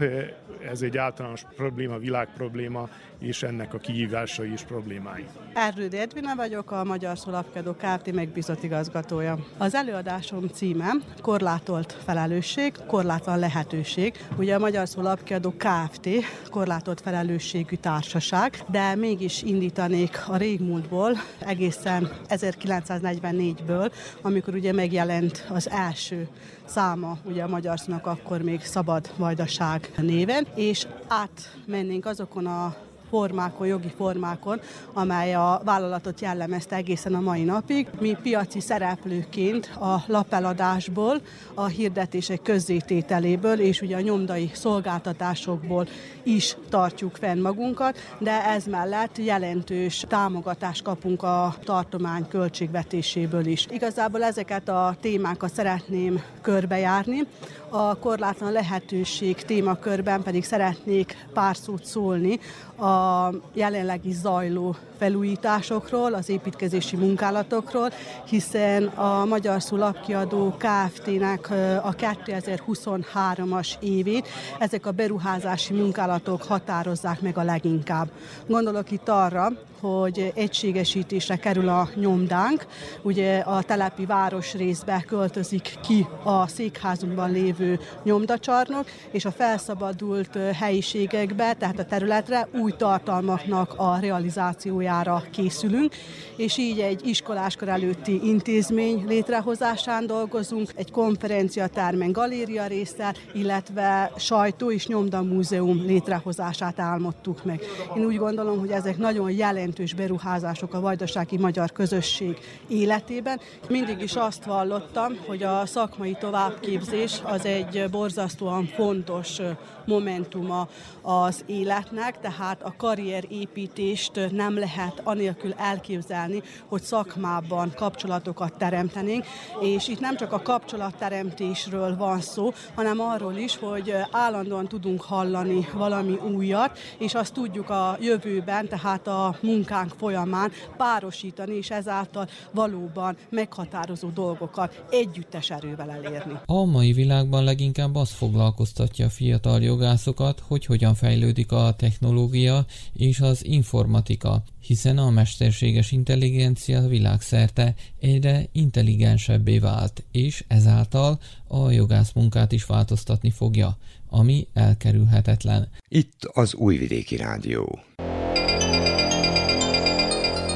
S11: ez egy általános probléma, világprobléma, és ennek a kihívásai is problémái.
S12: Erdőd Edvina vagyok, a Magyar Szolapkedó Kft. megbízott igazgatója. Az előadásom címe Korlátolt felelősség, korlátlan lehetőség. Ugye a Magyar Szó Lapkiadó Kft. korlátolt felelősségű társaság, de mégis indítanék a régmúltból, egészen 1944-ből, amikor ugye megjelent az első száma ugye a magyar szónak akkor még szabad vajdaság néven, és átmennénk azokon a formákon, jogi formákon, amely a vállalatot jellemezte egészen a mai napig. Mi piaci szereplőként a lapeladásból, a hirdetések közzétételéből és ugye a nyomdai szolgáltatásokból is tartjuk fenn magunkat, de ez mellett jelentős támogatást kapunk a tartomány költségvetéséből is. Igazából ezeket a témákat szeretném körbejárni. A korlátlan lehetőség témakörben pedig szeretnék pár szót szólni a jelenlegi zajló felújításokról, az építkezési munkálatokról, hiszen a Magyar Szulapkiadó Kft-nek a 2023-as évét ezek a beruházási munkálatok határozzák meg a leginkább. Gondolok itt arra, hogy egységesítésre kerül a nyomdánk. Ugye a telepi városrészbe költözik ki a székházunkban lévő nyomdacsarnok, és a felszabadult helyiségekbe, tehát a területre új tartalmaknak a realizációjára készülünk, és így egy iskoláskor előtti intézmény létrehozásán dolgozunk, egy konferenciatermen galéria résszel, illetve sajtó és nyomdamúzeum létrehozását álmodtuk meg. Én úgy gondolom, hogy ezek nagyon jelentős beruházások a vajdasági magyar közösség életében. Mindig is azt vallottam, hogy a szakmai továbbképzés az egy borzasztóan fontos momentuma az életnek, tehát a karrierépítést nem lehet anélkül elképzelni, hogy szakmában kapcsolatokat teremtenénk, és itt nem csak a kapcsolatteremtésről van szó, hanem arról is, hogy állandóan tudunk hallani valami újat, és azt tudjuk a jövőben, tehát a munkánk folyamán párosítani, és ezáltal valóban meghatározó dolgokat együttes erővel elérni.
S7: A mai világban leginkább az foglalkoztatja a fiatal jogászokat, hogy hogyan fejlődik a technológia és az informatika, hiszen a mesterséges intelligencia világszerte egyre intelligensebbé vált, és ezáltal a jogász munkát is változtatni fogja, ami elkerülhetetlen.
S1: Itt az Újvidéki Rádió.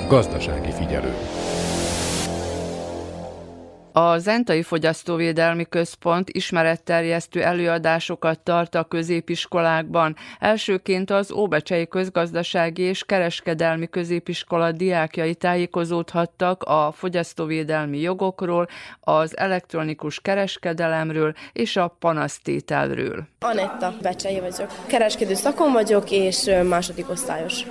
S5: Gazdasági figyelő.
S2: A Zentai Fogyasztóvédelmi Központ ismeretterjesztő előadásokat tart a középiskolákban. Elsőként az Óbecsei Közgazdasági és Kereskedelmi Középiskola diákjai tájékozódhattak a fogyasztóvédelmi jogokról, az elektronikus kereskedelemről és a panasztételről.
S13: Anetta Becsei vagyok. Kereskedő szakon vagyok, és második osztályos.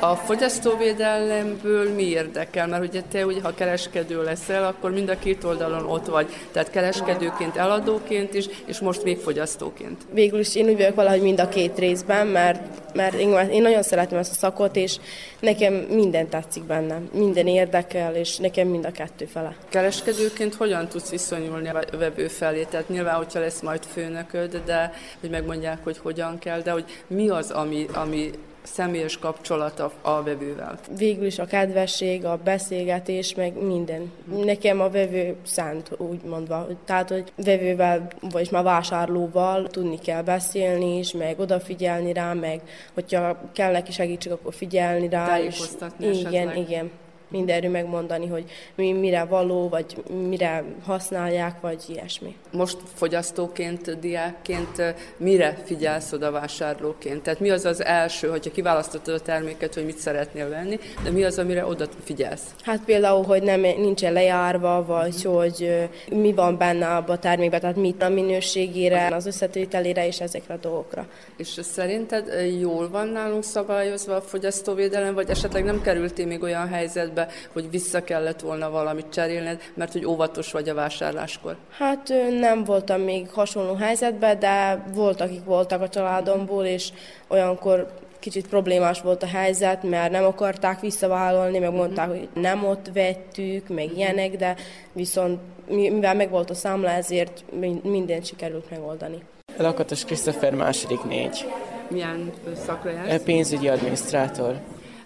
S2: A fogyasztóvédelemből mi érdekel? Mert ugye te, ugye, ha kereskedő leszel, akkor mind a két oldalon ott vagy. Tehát kereskedőként, eladóként is, és most még fogyasztóként.
S13: Végül is én úgy vagyok valahogy mind a két részben, mert, mert én, én nagyon szeretem ezt a szakot, és nekem minden tetszik benne. Minden érdekel, és nekem mind a kettő fele.
S2: Kereskedőként hogyan tudsz viszonyulni a vevő felé? Tehát nyilván, hogyha lesz majd főnököd, de hogy megmondják, hogy hogyan kell, de hogy mi az, ami, ami személyes kapcsolat a, vevővel?
S13: Végül is a kedvesség, a beszélgetés, meg minden. Nekem a vevő szánt, úgy mondva. Tehát, hogy vevővel, vagy már vásárlóval tudni kell beszélni is, meg odafigyelni rá, meg hogyha kell neki segítség, akkor figyelni rá.
S2: Tájékoztatni
S13: és, Igen, esetleg. igen mindenről megmondani, hogy mi, mire való, vagy mire használják, vagy ilyesmi.
S2: Most fogyasztóként, diákként mire figyelsz oda vásárlóként? Tehát mi az az első, hogyha kiválasztottad a terméket, hogy mit szeretnél venni, de mi az, amire oda figyelsz?
S13: Hát például, hogy nem nincsen lejárva, vagy hogy mi van benne abban a termékben, tehát mit a minőségére, az összetételére és ezekre a dolgokra.
S2: És szerinted jól van nálunk szabályozva a fogyasztóvédelem, vagy esetleg nem kerültél még olyan helyzetbe, hogy vissza kellett volna valamit cserélned, mert hogy óvatos vagy a vásárláskor?
S13: Hát nem voltam még hasonló helyzetben, de volt, akik voltak a családomból, és olyankor kicsit problémás volt a helyzet, mert nem akarták visszavállalni, meg mondták, hogy nem ott vettük, meg ilyenek, de viszont mivel meg volt a számla, ezért mindent sikerült megoldani.
S14: Lakatos Krisztofer második négy.
S2: Milyen szakra jársz?
S14: Pénzügyi adminisztrátor.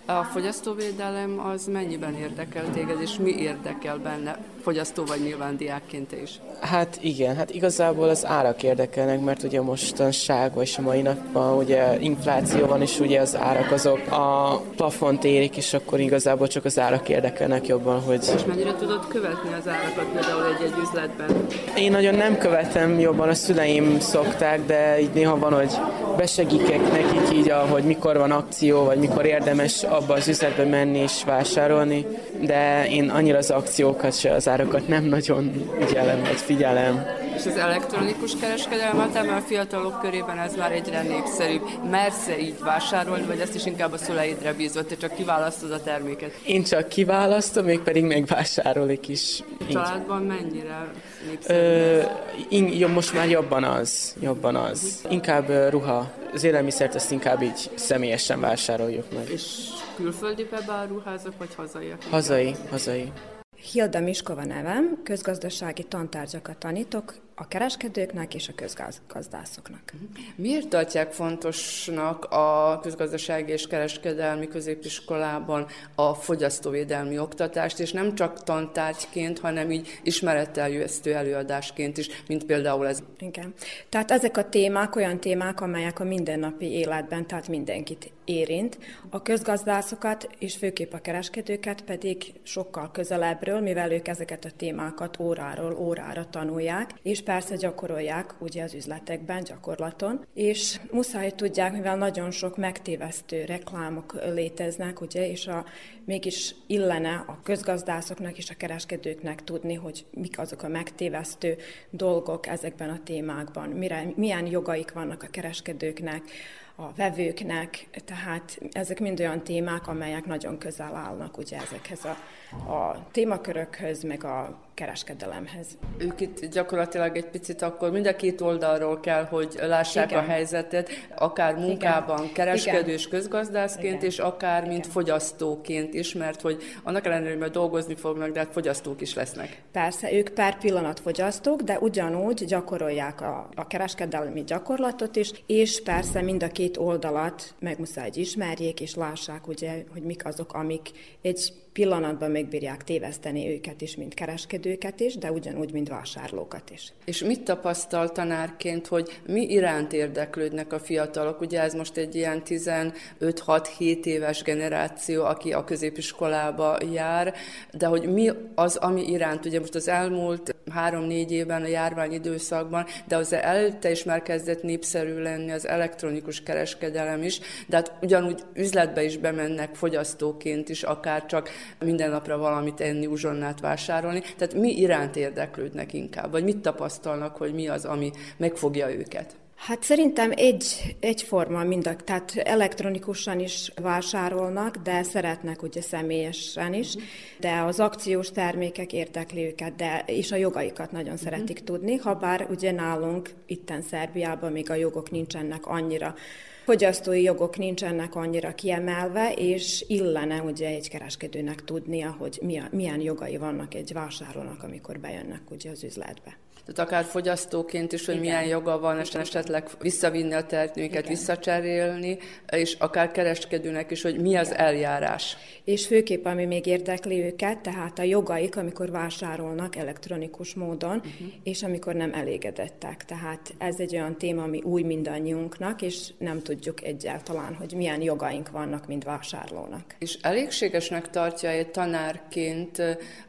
S2: A fogyasztóvédelem az mennyiben érdekel téged, és mi érdekel benne, fogyasztó vagy nyilván diákként is?
S14: Hát igen, hát igazából az árak érdekelnek, mert ugye mostanság, vagy a mai napban ugye infláció van, és ugye az árak azok a plafont érik, és akkor igazából csak az árak érdekelnek jobban, hogy...
S2: És mennyire tudod követni az árakat például egy-egy üzletben?
S14: Én nagyon nem követem jobban, a szüleim szokták, de így néha van, hogy besegítek nekik így, hogy mikor van akció, vagy mikor érdemes abba az üzletbe menni és vásárolni, de én annyira az akciókat se, az árakat nem nagyon ügyelem, vagy figyelem.
S2: És az elektronikus kereskedelmet, mert a fiatalok körében ez már egyre népszerűbb. Mersz-e így vásárolni, vagy ezt is inkább a szüleidre bízva, te csak kiválasztod a terméket?
S14: Én csak kiválasztom, még pedig megvásárolik is.
S2: A családban mennyire népszerű?
S14: Ö, most már jobban az, jobban az. Inkább ruha. Az élelmiszert ezt inkább így személyesen vásároljuk meg.
S2: És külföldi beáruházak, vagy hazaiak?
S14: Hazai, hazai.
S15: Hilda Miskova nevem, közgazdasági tantárgyakat tanítok, a kereskedőknek és a közgazdászoknak.
S2: Miért tartják fontosnak a közgazdasági és kereskedelmi középiskolában a fogyasztóvédelmi oktatást, és nem csak tantárgyként, hanem így ismeretteljesztő előadásként is, mint például ez?
S15: Igen. Tehát ezek a témák olyan témák, amelyek a mindennapi életben, tehát mindenkit érint. A közgazdászokat és főképp a kereskedőket pedig sokkal közelebbről, mivel ők ezeket a témákat óráról órára tanulják, és persze gyakorolják ugye az üzletekben, gyakorlaton, és muszáj tudják, mivel nagyon sok megtévesztő reklámok léteznek, ugye, és a, mégis illene a közgazdászoknak és a kereskedőknek tudni, hogy mik azok a megtévesztő dolgok ezekben a témákban, mire, milyen jogaik vannak a kereskedőknek, a vevőknek, tehát ezek mind olyan témák, amelyek nagyon közel állnak ugye ezekhez a, a témakörökhöz, meg a kereskedelemhez.
S2: Ők itt gyakorlatilag egy picit akkor mind a két oldalról kell, hogy lássák Igen. a helyzetet, akár munkában Igen. kereskedős Igen. közgazdászként, Igen. és akár mint Igen. fogyasztóként is, mert hogy annak ellenére, hogy dolgozni fognak, de hát fogyasztók is lesznek.
S15: Persze, ők pár pillanat fogyasztók, de ugyanúgy gyakorolják a, a kereskedelmi gyakorlatot is, és persze mind a két oldalat meg muszáj, ismerjék, és lássák, ugye, hogy mik azok, amik egy pillanatban megbírják téveszteni őket is, mint kereskedőket is, de ugyanúgy, mint vásárlókat is.
S2: És mit tapasztal tanárként, hogy mi iránt érdeklődnek a fiatalok? Ugye ez most egy ilyen 15-6-7 éves generáció, aki a középiskolába jár, de hogy mi az, ami iránt, ugye most az elmúlt három-négy évben a járvány időszakban, de az előtte is már kezdett népszerű lenni az elektronikus kereskedelem is, de hát ugyanúgy üzletbe is bemennek fogyasztóként is, akár csak minden napra valamit enni, uzsonnát vásárolni. Tehát mi iránt érdeklődnek inkább, vagy mit tapasztalnak, hogy mi az, ami megfogja őket?
S15: Hát szerintem egy, egyforma mindak, tehát elektronikusan is vásárolnak, de szeretnek ugye személyesen is, uh-huh. de az akciós termékek érdekli őket, de és a jogaikat nagyon uh-huh. szeretik tudni, ha bár ugye nálunk itten Szerbiában még a jogok nincsenek annyira fogyasztói jogok nincsenek annyira kiemelve, és illene ugye egy kereskedőnek tudnia, hogy milyen jogai vannak egy vásárlónak, amikor bejönnek ugye az üzletbe
S2: tehát akár fogyasztóként is, hogy Igen. milyen joga van esetleg visszavinni a terméket, Igen. visszacserélni, és akár kereskedőnek is, hogy mi az eljárás.
S15: És főképp, ami még érdekli őket, tehát a jogaik, amikor vásárolnak elektronikus módon, uh-huh. és amikor nem elégedettek. Tehát ez egy olyan téma, ami új mindannyiunknak, és nem tudjuk egyáltalán, hogy milyen jogaink vannak, mint vásárlónak.
S2: És elégségesnek tartja egy tanárként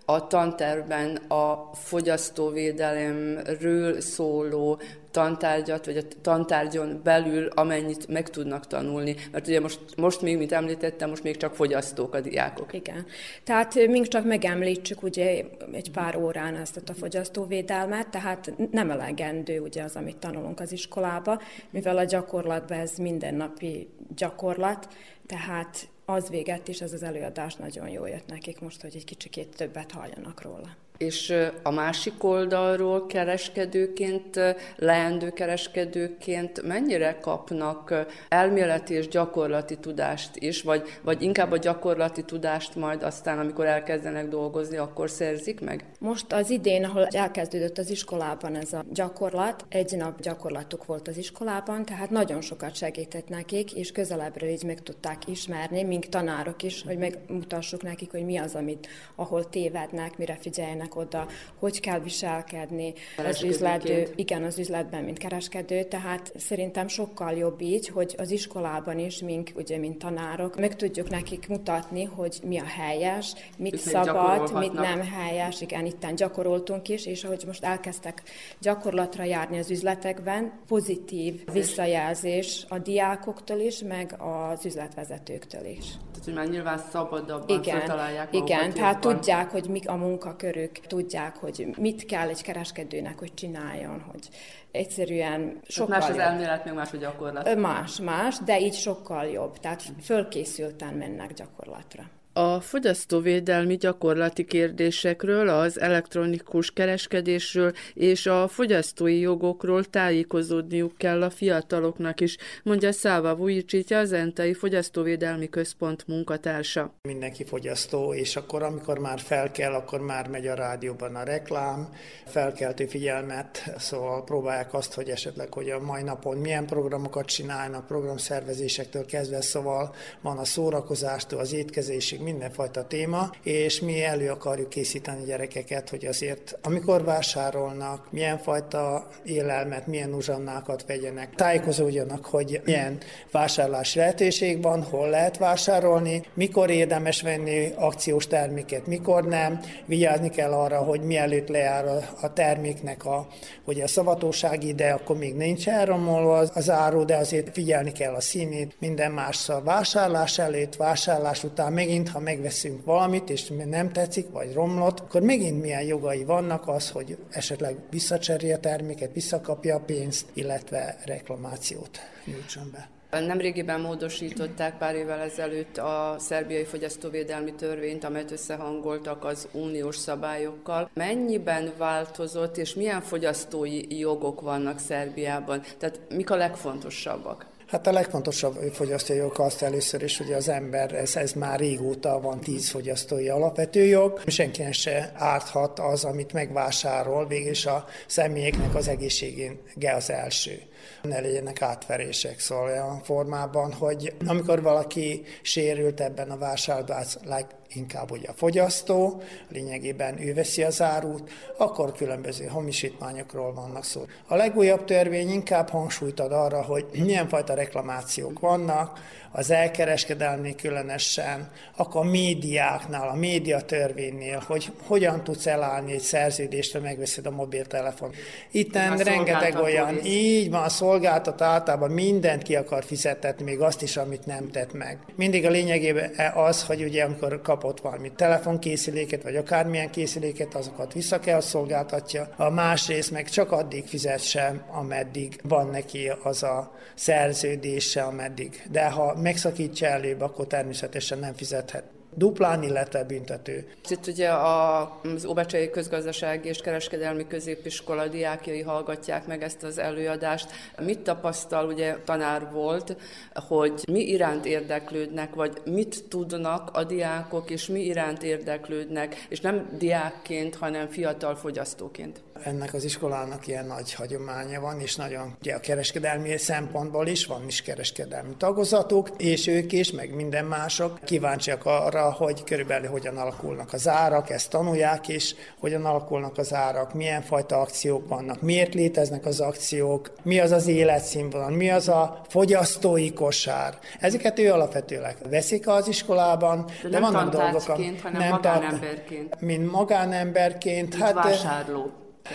S2: a tanterben a fogyasztóvédelemről szóló tantárgyat, vagy a tantárgyon belül amennyit meg tudnak tanulni. Mert ugye most, most még, mint említettem, most még csak fogyasztók a diákok.
S15: Igen. Tehát még csak megemlítsük ugye egy pár órán ezt a fogyasztóvédelmet, tehát nem elegendő ugye az, amit tanulunk az iskolába, mivel a gyakorlatban ez mindennapi gyakorlat, tehát az véget is ez az előadás nagyon jó jött nekik most, hogy egy kicsikét többet halljanak róla.
S2: És a másik oldalról kereskedőként, leendő kereskedőként mennyire kapnak elméleti és gyakorlati tudást is, vagy, vagy inkább a gyakorlati tudást majd aztán, amikor elkezdenek dolgozni, akkor szerzik meg?
S15: Most az idén, ahol elkezdődött az iskolában ez a gyakorlat, egy nap gyakorlatuk volt az iskolában, tehát nagyon sokat segített nekik, és közelebbről így meg tudták ismerni, mink tanárok is, hogy megmutassuk nekik, hogy mi az, amit, ahol tévednek, mire figyeljenek oda, hogy kell viselkedni. Az üzlető, igen, az üzletben, mint kereskedő, tehát szerintem sokkal jobb így, hogy az iskolában is, mink, ugye, mint tanárok, meg tudjuk nekik mutatni, hogy mi a helyes, mit Itt szabad, mit nem helyes, igen, itten gyakoroltunk is, és ahogy most elkezdtek gyakorlatra járni az üzletekben, pozitív visszajelzés a diákoktól is, meg az üzletvezetőktől is.
S2: Tehát, hogy már nyilván szabadabban
S15: igen,
S2: találják
S15: Igen, tehát jobban. tudják, hogy mik a munkakörük, tudják, hogy mit kell egy kereskedőnek, hogy csináljon, hogy egyszerűen
S2: sokkal Más az jobb. elmélet, meg más a gyakorlat.
S15: Más, más, de így sokkal jobb. Tehát fölkészülten mennek gyakorlatra.
S2: A fogyasztóvédelmi gyakorlati kérdésekről, az elektronikus kereskedésről és a fogyasztói jogokról tájékozódniuk kell a fiataloknak is, mondja Száva Vujicica, az Entai Fogyasztóvédelmi Központ munkatársa.
S16: Mindenki fogyasztó, és akkor amikor már fel kell, akkor már megy a rádióban a reklám, felkeltő figyelmet, szóval próbálják azt, hogy esetleg, hogy a mai napon milyen programokat csinálnak, programszervezésektől kezdve, szóval van a szórakozástól, az étkezésig, mindenfajta téma, és mi elő akarjuk készíteni gyerekeket, hogy azért amikor vásárolnak, milyen fajta élelmet, milyen uzsannákat vegyenek, tájékozódjanak, hogy milyen vásárlási lehetőség van, hol lehet vásárolni, mikor érdemes venni akciós terméket, mikor nem, vigyázni kell arra, hogy mielőtt lejár a terméknek a, hogy a szavatóság ide, akkor még nincs elromolva az áru, de azért figyelni kell a színét, minden más a vásárlás előtt, vásárlás után megint, ha ha megveszünk valamit, és nem tetszik, vagy romlott, akkor megint milyen jogai vannak az, hogy esetleg visszacserélje a terméket, visszakapja a pénzt, illetve reklamációt nyújtson be.
S2: Nemrégiben módosították pár évvel ezelőtt a szerbiai fogyasztóvédelmi törvényt, amelyet összehangoltak az uniós szabályokkal. Mennyiben változott, és milyen fogyasztói jogok vannak Szerbiában? Tehát mik a legfontosabbak?
S16: Hát a legfontosabb fogyasztói jog azt először is, hogy az ember, ez, ez már régóta van tíz fogyasztói alapvető jog, senkinek se árthat az, amit megvásárol, végülis a személyeknek az egészségén az első. Ne legyenek átverések, szóval olyan formában, hogy amikor valaki sérült ebben a vásárlásban, inkább ugye a fogyasztó, lényegében ő veszi az árut, akkor különböző hamisítmányokról vannak szó. A legújabb törvény inkább hangsúlyt ad arra, hogy milyen fajta reklamációk vannak, az elkereskedelmi különösen, akkor a médiáknál, a médiatörvénynél, hogy hogyan tudsz elállni egy szerződést, ha megveszed a mobiltelefon. Itt rengeteg olyan, is. így van, a szolgáltató általában mindent ki akar fizetetni, még azt is, amit nem tett meg. Mindig a lényegében az, hogy ugye amikor kapott valami telefonkészüléket, vagy akármilyen készüléket, azokat vissza kell szolgáltatja. A másrészt meg csak addig fizesse, ameddig van neki az a szerződése, ameddig. De ha megszakítja előbb, akkor természetesen nem fizethet duplán, illetve büntető.
S2: Itt ugye az Óbecsei Közgazdasági és Kereskedelmi Középiskola diákjai hallgatják meg ezt az előadást. Mit tapasztal, ugye tanár volt, hogy mi iránt érdeklődnek, vagy mit tudnak a diákok, és mi iránt érdeklődnek, és nem diákként, hanem fiatal fogyasztóként?
S16: Ennek az iskolának ilyen nagy hagyománya van, és nagyon ugye a kereskedelmi szempontból is van is kereskedelmi tagozatuk, és ők is, meg minden mások kíváncsiak arra, hogy körülbelül hogyan alakulnak az árak, ezt tanulják is, hogyan alakulnak az árak, milyen fajta akciók vannak, miért léteznek az akciók, mi az az életszínvonal, mi az a fogyasztói kosár. Ezeket ő alapvetőleg veszik az iskolában,
S2: de, de vannak dolgok, hanem nem magánemberként.
S16: Mint magánemberként.
S2: Mint hát, vásárló.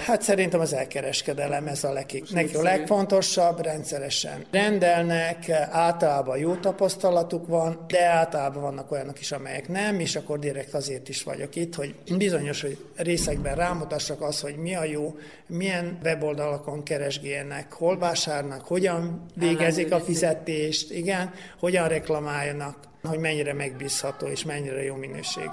S16: Hát szerintem az elkereskedelem ez a legik, neki a legfontosabb, rendszeresen rendelnek, általában jó tapasztalatuk van, de általában vannak olyanok is, amelyek nem, és akkor direkt azért is vagyok itt, hogy bizonyos hogy részekben rámutassak az, hogy mi a jó, milyen weboldalakon keresgélnek, hol vásárnak, hogyan végezik a fizetést, igen, hogyan reklamáljanak, hogy mennyire megbízható és mennyire jó minőség.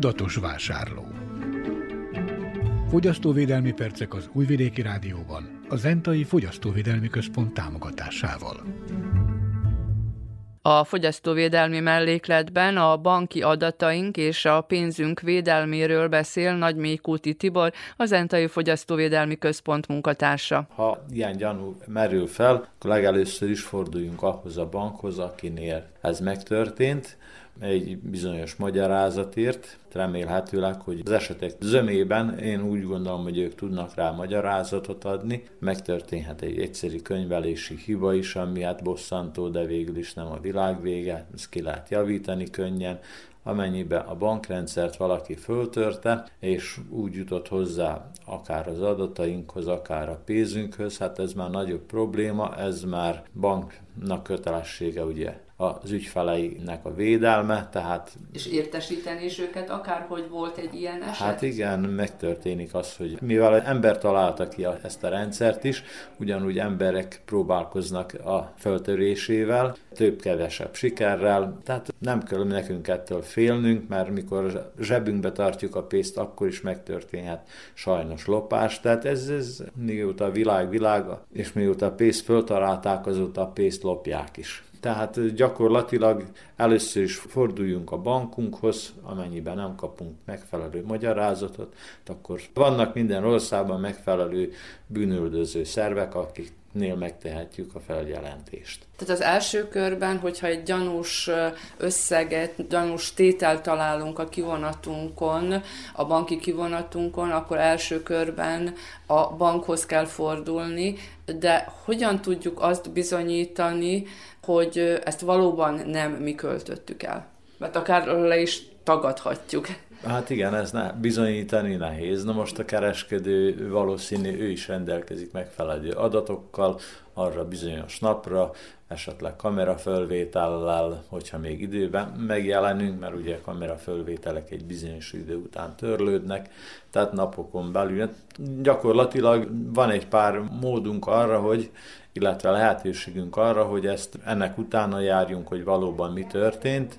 S5: Tudatos vásárló. Fogyasztóvédelmi percek az Újvidéki Rádióban, a Zentai Fogyasztóvédelmi Központ támogatásával.
S2: A fogyasztóvédelmi mellékletben a banki adataink és a pénzünk védelméről beszél Nagy Mékúti Tibor, az Entai Fogyasztóvédelmi Központ munkatársa.
S17: Ha ilyen gyanú merül fel, akkor legelőször is forduljunk ahhoz a bankhoz, akinél ez megtörtént, egy bizonyos magyarázatért, remélhetőleg, hogy az esetek zömében én úgy gondolom, hogy ők tudnak rá magyarázatot adni. Megtörténhet egy egyszerű könyvelési hiba is, ami hát bosszantó, de végül is nem a világ vége, ezt ki lehet javítani könnyen. Amennyiben a bankrendszert valaki föltörte, és úgy jutott hozzá akár az adatainkhoz, akár a pénzünkhöz, hát ez már nagyobb probléma, ez már banknak kötelessége ugye az ügyfeleinek a védelme, tehát...
S2: És értesíteni is őket, akárhogy volt egy ilyen eset?
S17: Hát igen, megtörténik az, hogy mivel ember találta ki ezt a rendszert is, ugyanúgy emberek próbálkoznak a föltörésével, több-kevesebb sikerrel, tehát nem kell nekünk ettől félnünk, mert mikor zsebünkbe tartjuk a pénzt, akkor is megtörténhet sajnos lopás, tehát ez, ez mióta a világ világa, és mióta a pénzt föltalálták, azóta a pénzt lopják is. Tehát gyakorlatilag először is forduljunk a bankunkhoz, amennyiben nem kapunk megfelelő magyarázatot, akkor vannak minden országban megfelelő bűnöldöző szervek, akik nél megtehetjük a feljelentést.
S2: Tehát az első körben, hogyha egy gyanús összeget, gyanús tétel találunk a kivonatunkon, a banki kivonatunkon, akkor első körben a bankhoz kell fordulni, de hogyan tudjuk azt bizonyítani, hogy ezt valóban nem mi költöttük el? Mert akár le is tagadhatjuk.
S17: Hát igen, ez ne, bizonyítani nehéz. Na most a kereskedő valószínű, ő is rendelkezik megfelelő adatokkal arra bizonyos napra, esetleg kamerafölvétellel, hogyha még időben megjelenünk, mert ugye kamerafölvételek egy bizonyos idő után törlődnek, tehát napokon belül. Gyakorlatilag van egy pár módunk arra, hogy illetve lehetőségünk arra, hogy ezt ennek utána járjunk, hogy valóban mi történt,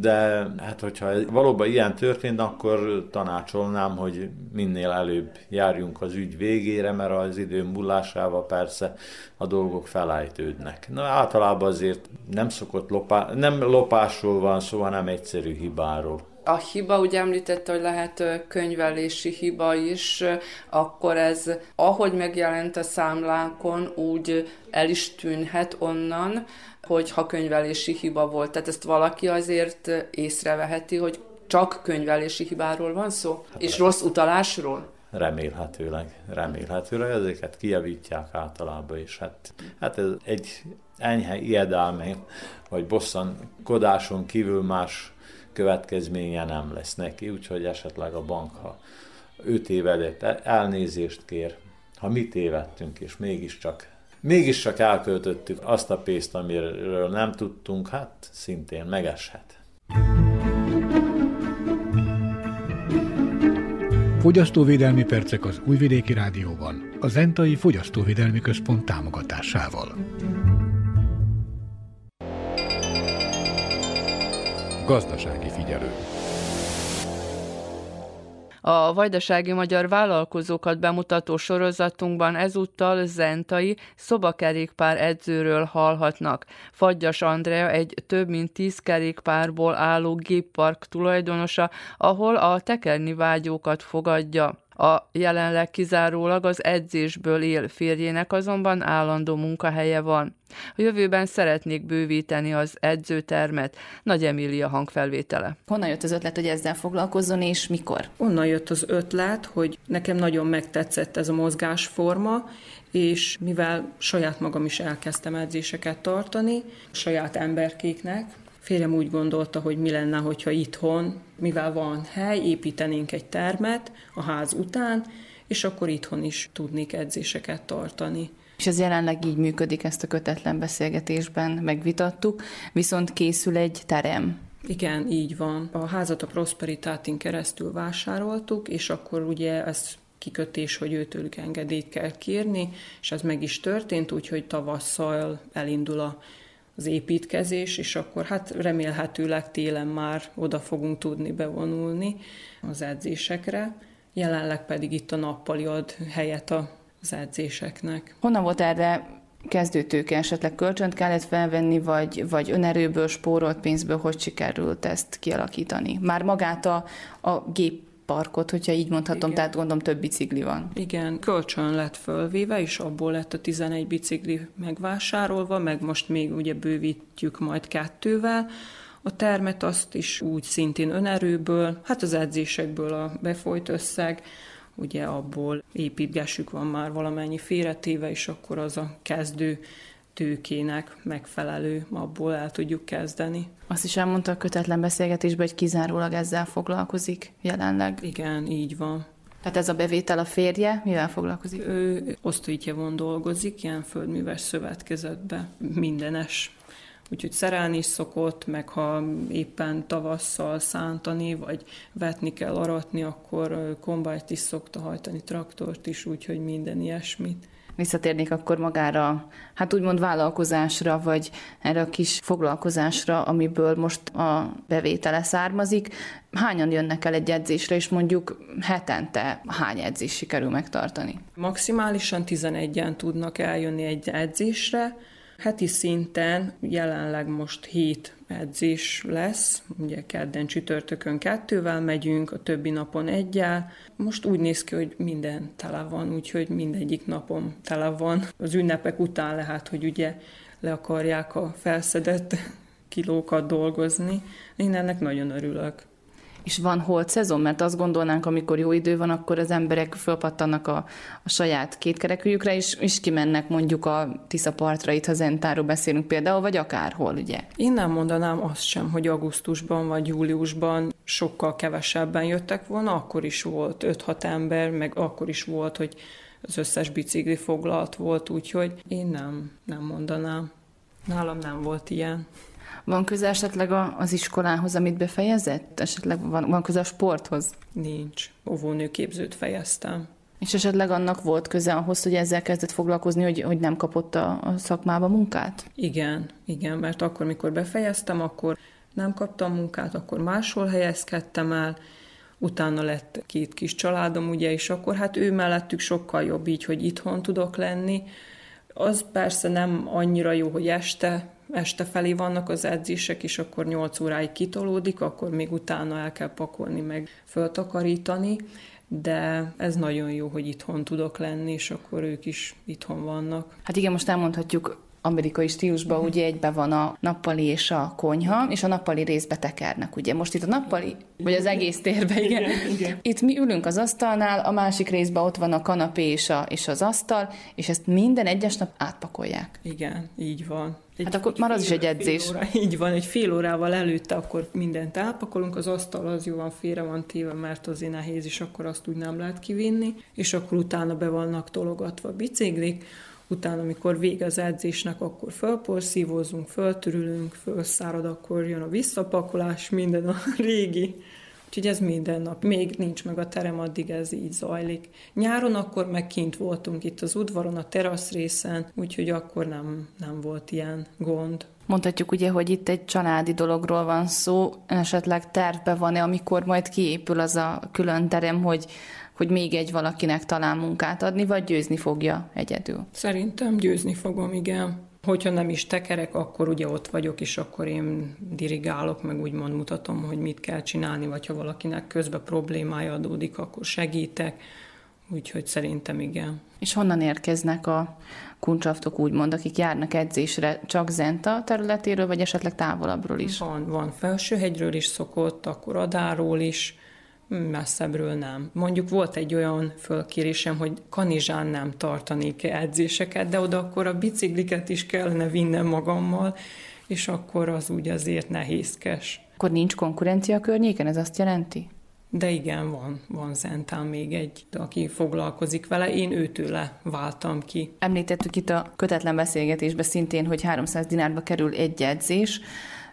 S17: de hát hogyha valóban ilyen történt, akkor tanácsolnám, hogy minél előbb járjunk az ügy végére, mert az idő múlásával persze a dolgok felállítődnek. Na általában azért nem szokott lopá, nem lopásról van szó, hanem egyszerű hibáról
S2: a hiba, ugye említette, hogy lehet könyvelési hiba is, akkor ez, ahogy megjelent a számlákon, úgy el is tűnhet onnan, hogy ha könyvelési hiba volt. Tehát ezt valaki azért észreveheti, hogy csak könyvelési hibáról van szó, hát és rossz utalásról?
S17: Remélhetőleg, remélhetőleg ezeket kijavítják általában, és hát, hát ez egy enyhe ijedelmény, vagy bosszankodáson kívül más következménye nem lesz neki, úgyhogy esetleg a bank, ha ő tévedett, elnézést kér, ha mi tévedtünk, és mégiscsak mégiscsak elköltöttük azt a pénzt, amiről nem tudtunk, hát szintén megeshet.
S5: Fogyasztóvédelmi percek az Újvidéki Rádióban, a Zentai Fogyasztóvédelmi Központ támogatásával. Gazdasági figyelő.
S2: A vajdasági magyar vállalkozókat bemutató sorozatunkban ezúttal zentai szobakerékpár edzőről hallhatnak. Fagyas Andrea egy több mint tíz kerékpárból álló géppark tulajdonosa, ahol a tekerni vágyókat fogadja. A jelenleg kizárólag az edzésből él férjének azonban állandó munkahelye van. A jövőben szeretnék bővíteni az edzőtermet. Nagy Emília hangfelvétele.
S18: Honnan jött az ötlet, hogy ezzel foglalkozzon, és mikor?
S19: Onnan jött az ötlet, hogy nekem nagyon megtetszett ez a mozgásforma, és mivel saját magam is elkezdtem edzéseket tartani, saját emberkéknek, Férjem úgy gondolta, hogy mi lenne, hogyha itthon, mivel van hely, építenénk egy termet a ház után, és akkor itthon is tudnék edzéseket tartani.
S18: És ez jelenleg így működik, ezt a kötetlen beszélgetésben megvitattuk, viszont készül egy terem.
S19: Igen, így van. A házat a Prosperitátin keresztül vásároltuk, és akkor ugye ez kikötés, hogy őtőlük engedélyt kell kérni, és ez meg is történt, úgyhogy tavasszal elindul a az építkezés, és akkor hát remélhetőleg télen már oda fogunk tudni bevonulni az edzésekre. Jelenleg pedig itt a nappali ad helyet az edzéseknek.
S18: Honnan volt erre kezdőtőke esetleg kölcsönt kellett felvenni, vagy, vagy önerőből, spórolt pénzből, hogy sikerült ezt kialakítani? Már magát a, a gép parkot, hogyha így mondhatom, Igen. tehát gondolom több bicikli van.
S19: Igen, kölcsön lett fölvéve, és abból lett a 11 bicikli megvásárolva, meg most még ugye bővítjük majd kettővel. A termet azt is úgy szintén önerőből, hát az edzésekből a befolyt összeg, ugye abból építgessük van már valamennyi félretéve, és akkor az a kezdő tőkének megfelelő, abból el tudjuk kezdeni.
S18: Azt is elmondta a kötetlen beszélgetésben, hogy kizárólag ezzel foglalkozik jelenleg.
S19: Igen, így van.
S18: Tehát ez a bevétel a férje, mivel foglalkozik?
S19: Ő osztóítjavon dolgozik, ilyen földműves szövetkezetbe, mindenes. Úgyhogy szerelni is szokott, meg ha éppen tavasszal szántani, vagy vetni kell aratni, akkor kombájt is szokta hajtani, traktort is, úgyhogy minden ilyesmit
S18: visszatérnék akkor magára, hát úgymond vállalkozásra, vagy erre a kis foglalkozásra, amiből most a bevétele származik. Hányan jönnek el egy edzésre, és mondjuk hetente hány edzés sikerül megtartani?
S19: Maximálisan 11-en tudnak eljönni egy edzésre, Heti szinten jelenleg most hét edzés lesz, ugye kedden csütörtökön kettővel megyünk, a többi napon egyel. Most úgy néz ki, hogy minden tele van, úgyhogy mindegyik napom tele van. Az ünnepek után lehet, hogy ugye le akarják a felszedett kilókat dolgozni. Én ennek nagyon örülök.
S18: És van holt szezon? Mert azt gondolnánk, amikor jó idő van, akkor az emberek fölpattannak a, a saját kétkerekűjükre, és, és kimennek mondjuk a Tisza partra, itt ha Zentáról beszélünk például, vagy akárhol, ugye?
S19: Én nem mondanám azt sem, hogy augusztusban vagy júliusban sokkal kevesebben jöttek volna, akkor is volt 5-6 ember, meg akkor is volt, hogy az összes bicikli foglalt volt, úgyhogy én nem, nem mondanám. Nálam nem volt ilyen.
S18: Van köze esetleg az iskolához, amit befejezett? Esetleg van, van köze a sporthoz?
S19: Nincs. Óvónőképzőt fejeztem.
S18: És esetleg annak volt köze ahhoz, hogy ezzel kezdett foglalkozni, hogy, hogy nem kapott a, a szakmába munkát?
S19: Igen, igen, mert akkor, mikor befejeztem, akkor nem kaptam munkát, akkor máshol helyezkedtem el, utána lett két kis családom, ugye, és akkor hát ő mellettük sokkal jobb így, hogy itthon tudok lenni. Az persze nem annyira jó, hogy este este felé vannak az edzések, és akkor 8 óráig kitolódik, akkor még utána el kell pakolni, meg föltakarítani, de ez nagyon jó, hogy itthon tudok lenni, és akkor ők is itthon vannak.
S18: Hát igen, most elmondhatjuk amerikai stílusban ugye egybe van a nappali és a konyha, és a nappali részbe tekernek, ugye. Most itt a nappali, vagy az egész térben, igen. igen, igen. Itt mi ülünk az asztalnál, a másik részben ott van a kanapé és, a, és az asztal, és ezt minden egyes nap átpakolják.
S19: Igen, így van.
S18: Egy, hát akkor már az is egy edzés.
S19: Óra, így van, egy fél órával előtte akkor mindent elpakolunk, az asztal az jó van, félre van téve, mert azért nehéz, és akkor azt úgy nem lehet kivinni, és akkor utána be vannak tologatva biciklik, utána, amikor vége az edzésnek, akkor fölporszívózunk, föltörülünk, fölszárad, akkor jön a visszapakolás, minden a régi. Úgyhogy ez minden nap. Még nincs meg a terem, addig ez így zajlik. Nyáron akkor meg kint voltunk itt az udvaron, a terasz részen, úgyhogy akkor nem, nem volt ilyen gond.
S18: Mondhatjuk ugye, hogy itt egy családi dologról van szó, esetleg tervbe van-e, amikor majd kiépül az a külön terem, hogy hogy még egy valakinek talán munkát adni, vagy győzni fogja egyedül?
S19: Szerintem győzni fogom, igen. Hogyha nem is tekerek, akkor ugye ott vagyok, és akkor én dirigálok, meg úgymond mutatom, hogy mit kell csinálni, vagy ha valakinek közben problémája adódik, akkor segítek. Úgyhogy szerintem igen.
S18: És honnan érkeznek a kuncsaftok úgymond, akik járnak edzésre csak Zenta területéről, vagy esetleg távolabbról is?
S19: Van, van Felsőhegyről is szokott, akkor Adáról is, Messzebbről nem. Mondjuk volt egy olyan fölkérésem, hogy Kanizsán nem tartanék edzéseket, de oda akkor a bicikliket is kellene vinnem magammal, és akkor az úgy azért nehézkes.
S18: Akkor nincs konkurencia a környéken, ez azt jelenti?
S19: De igen, van, van Zentán még egy, aki foglalkozik vele, én őtőle váltam ki.
S18: Említettük itt a kötetlen beszélgetésben szintén, hogy 300 dinárba kerül egy edzés,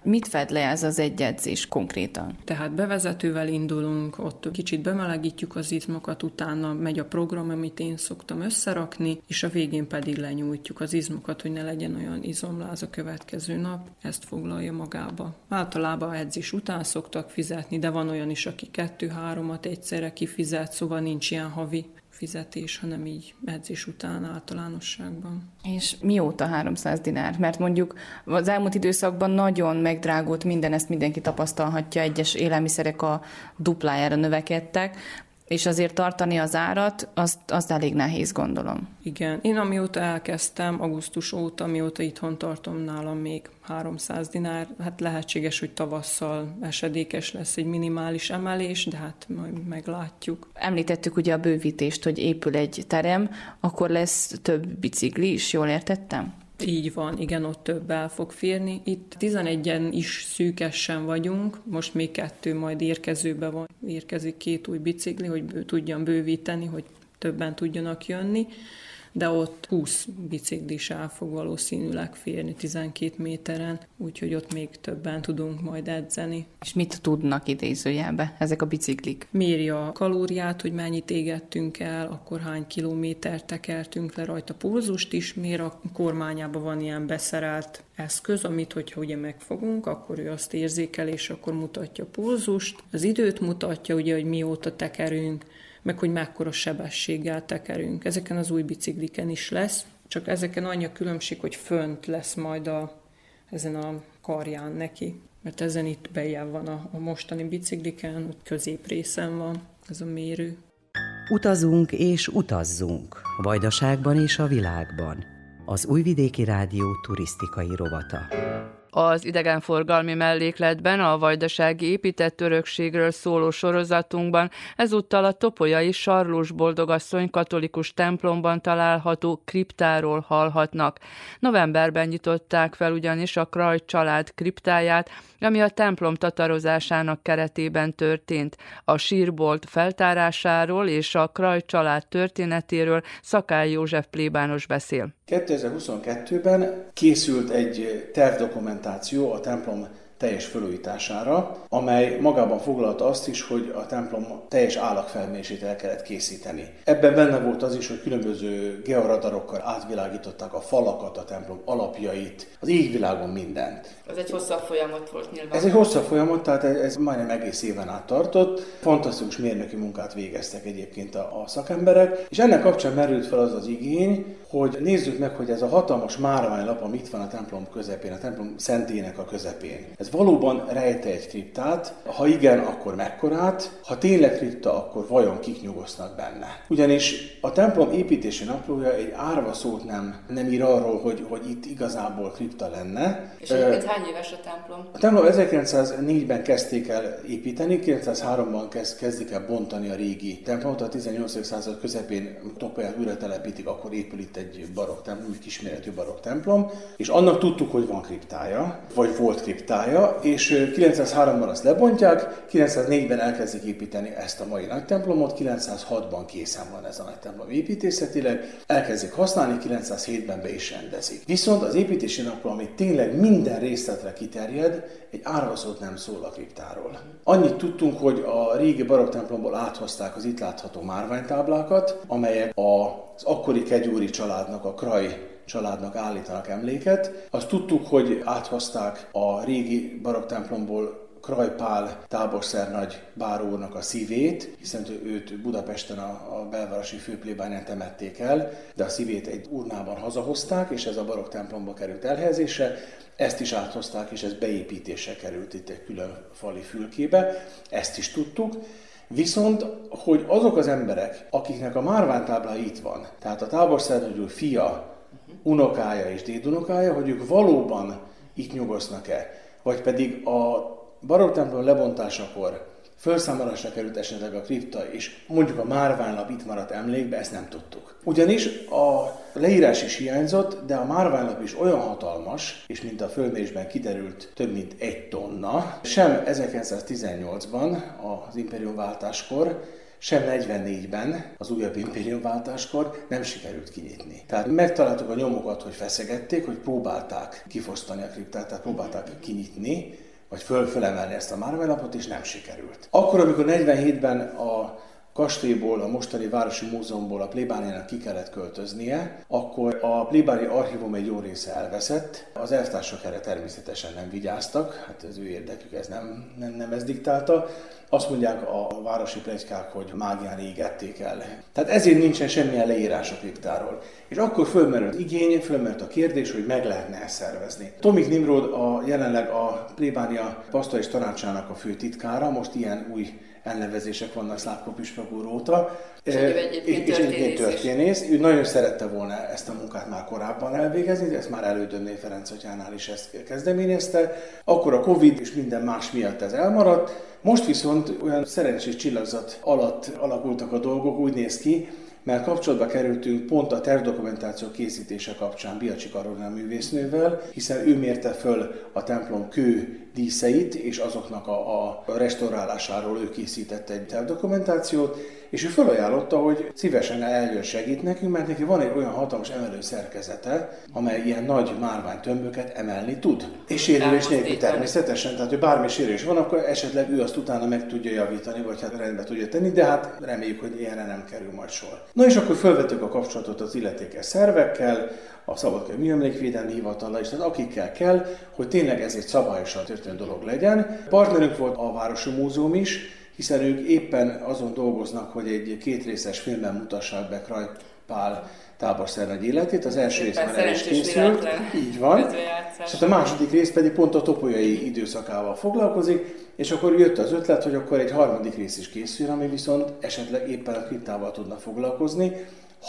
S18: Mit fed le ez az egy edzés konkrétan?
S19: Tehát bevezetővel indulunk, ott kicsit bemelegítjük az izmokat, utána megy a program, amit én szoktam összerakni, és a végén pedig lenyújtjuk az izmokat, hogy ne legyen olyan izomláz a következő nap. Ezt foglalja magába. Általában edzés után szoktak fizetni, de van olyan is, aki kettő-háromat egyszerre kifizet, szóval nincs ilyen havi fizetés, hanem így edzés után általánosságban.
S18: És mióta 300 dinár? Mert mondjuk az elmúlt időszakban nagyon megdrágult minden, ezt mindenki tapasztalhatja, egyes élelmiszerek a duplájára növekedtek, és azért tartani az árat, azt, azt elég nehéz, gondolom.
S19: Igen. Én amióta elkezdtem, augusztus óta, amióta itthon tartom nálam még 300 dinár, hát lehetséges, hogy tavasszal esedékes lesz egy minimális emelés, de hát majd meglátjuk.
S18: Említettük ugye a bővítést, hogy épül egy terem, akkor lesz több bicikli is, jól értettem?
S19: Így van, igen, ott több el fog férni. Itt 11-en is szűkesen vagyunk, most még kettő majd érkezőbe van. Érkezik két új bicikli, hogy tudjam bővíteni, hogy többen tudjanak jönni de ott 20 biciklis el fog valószínűleg férni 12 méteren, úgyhogy ott még többen tudunk majd edzeni.
S18: És mit tudnak idézőjelbe ezek a biciklik?
S19: Méri a kalóriát, hogy mennyit égettünk el, akkor hány kilométert tekertünk le rajta pulzust is, mér a kormányában van ilyen beszerelt eszköz, amit hogyha ugye megfogunk, akkor ő azt érzékel, és akkor mutatja a pulzust. Az időt mutatja, ugye, hogy mióta tekerünk, meg hogy mekkora sebességgel tekerünk. Ezeken az új bicikliken is lesz, csak ezeken annyi a különbség, hogy fönt lesz majd a, ezen a karján neki, mert ezen itt bejel van a, a mostani bicikliken, ott középrészen van ez a mérő.
S20: Utazunk és utazzunk, Vajdaságban és a világban. Az Újvidéki Rádió turisztikai rovata.
S2: Az idegenforgalmi mellékletben a vajdasági épített örökségről szóló sorozatunkban ezúttal a topolyai Sarlós Boldogasszony katolikus templomban található kriptáról hallhatnak. Novemberben nyitották fel ugyanis a Kraj család kriptáját, ami a templom tatarozásának keretében történt. A sírbolt feltárásáról és a Kraj család történetéről Szakály József plébános beszél.
S21: 2022-ben készült egy tervdokumentáció a templom teljes felújítására, amely magában foglalta azt is, hogy a templom teljes állagfelmérését el kellett készíteni. Ebben benne volt az is, hogy különböző georadarokkal átvilágították a falakat, a templom alapjait, az égvilágon mindent.
S18: Ez egy hosszabb folyamat volt nyilván.
S21: Ez egy hosszabb folyamat, tehát ez majdnem egész éven át tartott. Fantasztikus mérnöki munkát végeztek egyébként a, a szakemberek, és ennek kapcsán merült fel az az igény, hogy nézzük meg, hogy ez a hatalmas márványlap, ami itt van a templom közepén, a templom szentének a közepén. Ez valóban rejte egy kriptát? Ha igen, akkor mekkorát? Ha tényleg kripta, akkor vajon kik nyugosznak benne? Ugyanis a templom építési naplója egy árva szót nem, nem ír arról, hogy, hogy itt igazából kripta lenne.
S18: És egyébként hány éves a templom?
S21: A templom 1904-ben kezdték el építeni, 1903-ban kezd, kezdik el bontani a régi templomot, a 18. század közepén Topaját újra telepítik, akkor épül itt egy barokk templom, egy kisméretű barokk templom, és annak tudtuk, hogy van kriptája, vagy volt kriptája, és 903-ban azt lebontják, 904-ben elkezdik építeni ezt a mai nagy templomot, 906-ban készen van ez a nagy templom építészetileg, elkezdik használni, 907-ben be is rendezik. Viszont az építési naplom, ami tényleg minden részletre kiterjed, egy árvaszót nem szól a kriptáról. Annyit tudtunk, hogy a régi barokk templomból áthozták az itt látható márványtáblákat, amelyek az akkori kegyúri családnak, a Kraj családnak állítanak emléket. Azt tudtuk, hogy áthozták a régi barokk templomból Krajpál táborszernagy bárónak a szívét, hiszen őt Budapesten a, a belvárosi főplébányán temették el, de a szívét egy urnában hazahozták, és ez a barokk templomba került elhelyezésre. Ezt is áthozták, és ez beépítése került itt egy külön fali fülkébe, ezt is tudtuk. Viszont, hogy azok az emberek, akiknek a márványtábla itt van, tehát a táborszernagy fia, unokája és dédunokája, hogy ők valóban itt nyugosznak-e, vagy pedig a barokk templom lebontásakor felszámolásra került esetleg a kripta, és mondjuk a márványlap itt maradt emlékbe, ezt nem tudtuk. Ugyanis a leírás is hiányzott, de a márványlap is olyan hatalmas, és mint a fölmérésben kiderült, több mint egy tonna, sem 1918-ban az imperium váltáskor, sem 44-ben, az újabb impériumváltáskor nem sikerült kinyitni. Tehát megtaláltuk a nyomokat, hogy feszegették, hogy próbálták kifosztani a kriptát, tehát próbálták kinyitni, vagy föl, fölemelni ezt a márványlapot, és nem sikerült. Akkor, amikor 47-ben a kastélyból, a mostani Városi Múzeumból a plébániának ki kellett költöznie, akkor a plébáni archívum egy jó része elveszett. Az elvtársak erre természetesen nem vigyáztak, hát az ő érdekük ez nem, nem, nem ez diktálta. Azt mondják a városi plegykák, hogy mágián égették el. Tehát ezért nincsen semmilyen leírás a kriptáról. És akkor fölmerült igény, fölmerült a kérdés, hogy meg lehetne ezt szervezni. Tomik Nimrod a jelenleg a plébánia paszta és tanácsának a fő titkára, most ilyen új elnevezések vannak Szlávko Püspök úr óta.
S2: És egyébként
S21: és egyébként történész. Ő nagyon szerette volna ezt a munkát már korábban elvégezni, de ezt már elődönné Ferenc atyánál is ezt kezdeményezte. Akkor a Covid és minden más miatt ez elmaradt. Most viszont olyan szerencsés csillagzat alatt alakultak a dolgok, úgy néz ki, mert kapcsolatba kerültünk pont a tervdokumentáció készítése kapcsán Biacsi Karolina művésznővel, hiszen ő mérte föl a templom kő díszeit, és azoknak a, a restaurálásáról ő készített egy tervdokumentációt, és ő felajánlotta, hogy szívesen eljön segít nekünk, mert neki van egy olyan hatalmas emelő szerkezete, amely ilyen nagy márványtömböket emelni tud. És sérülés nélkül természetesen, tehát hogy bármi sérülés van, akkor esetleg ő azt utána meg tudja javítani, vagy hát rendbe tudja tenni, de hát reméljük, hogy ilyenre nem kerül majd sor. Na és akkor felvettük a kapcsolatot az illetékes szervekkel, a Szabadkai Műemlékvédelmi Hivatala is, tehát akikkel kell, hogy tényleg ez egy szabályosan történő dolog legyen. Partnerünk volt a Városi Múzeum is, hiszen ők éppen azon dolgoznak, hogy egy kétrészes filmben mutassák be Kraj Pál táborszernagy életét. Az első rész már el is készült. Így van. És hát a második rész pedig pont a topolyai időszakával foglalkozik, és akkor jött az ötlet, hogy akkor egy harmadik rész is készül, ami viszont esetleg éppen a kriptával tudna foglalkozni,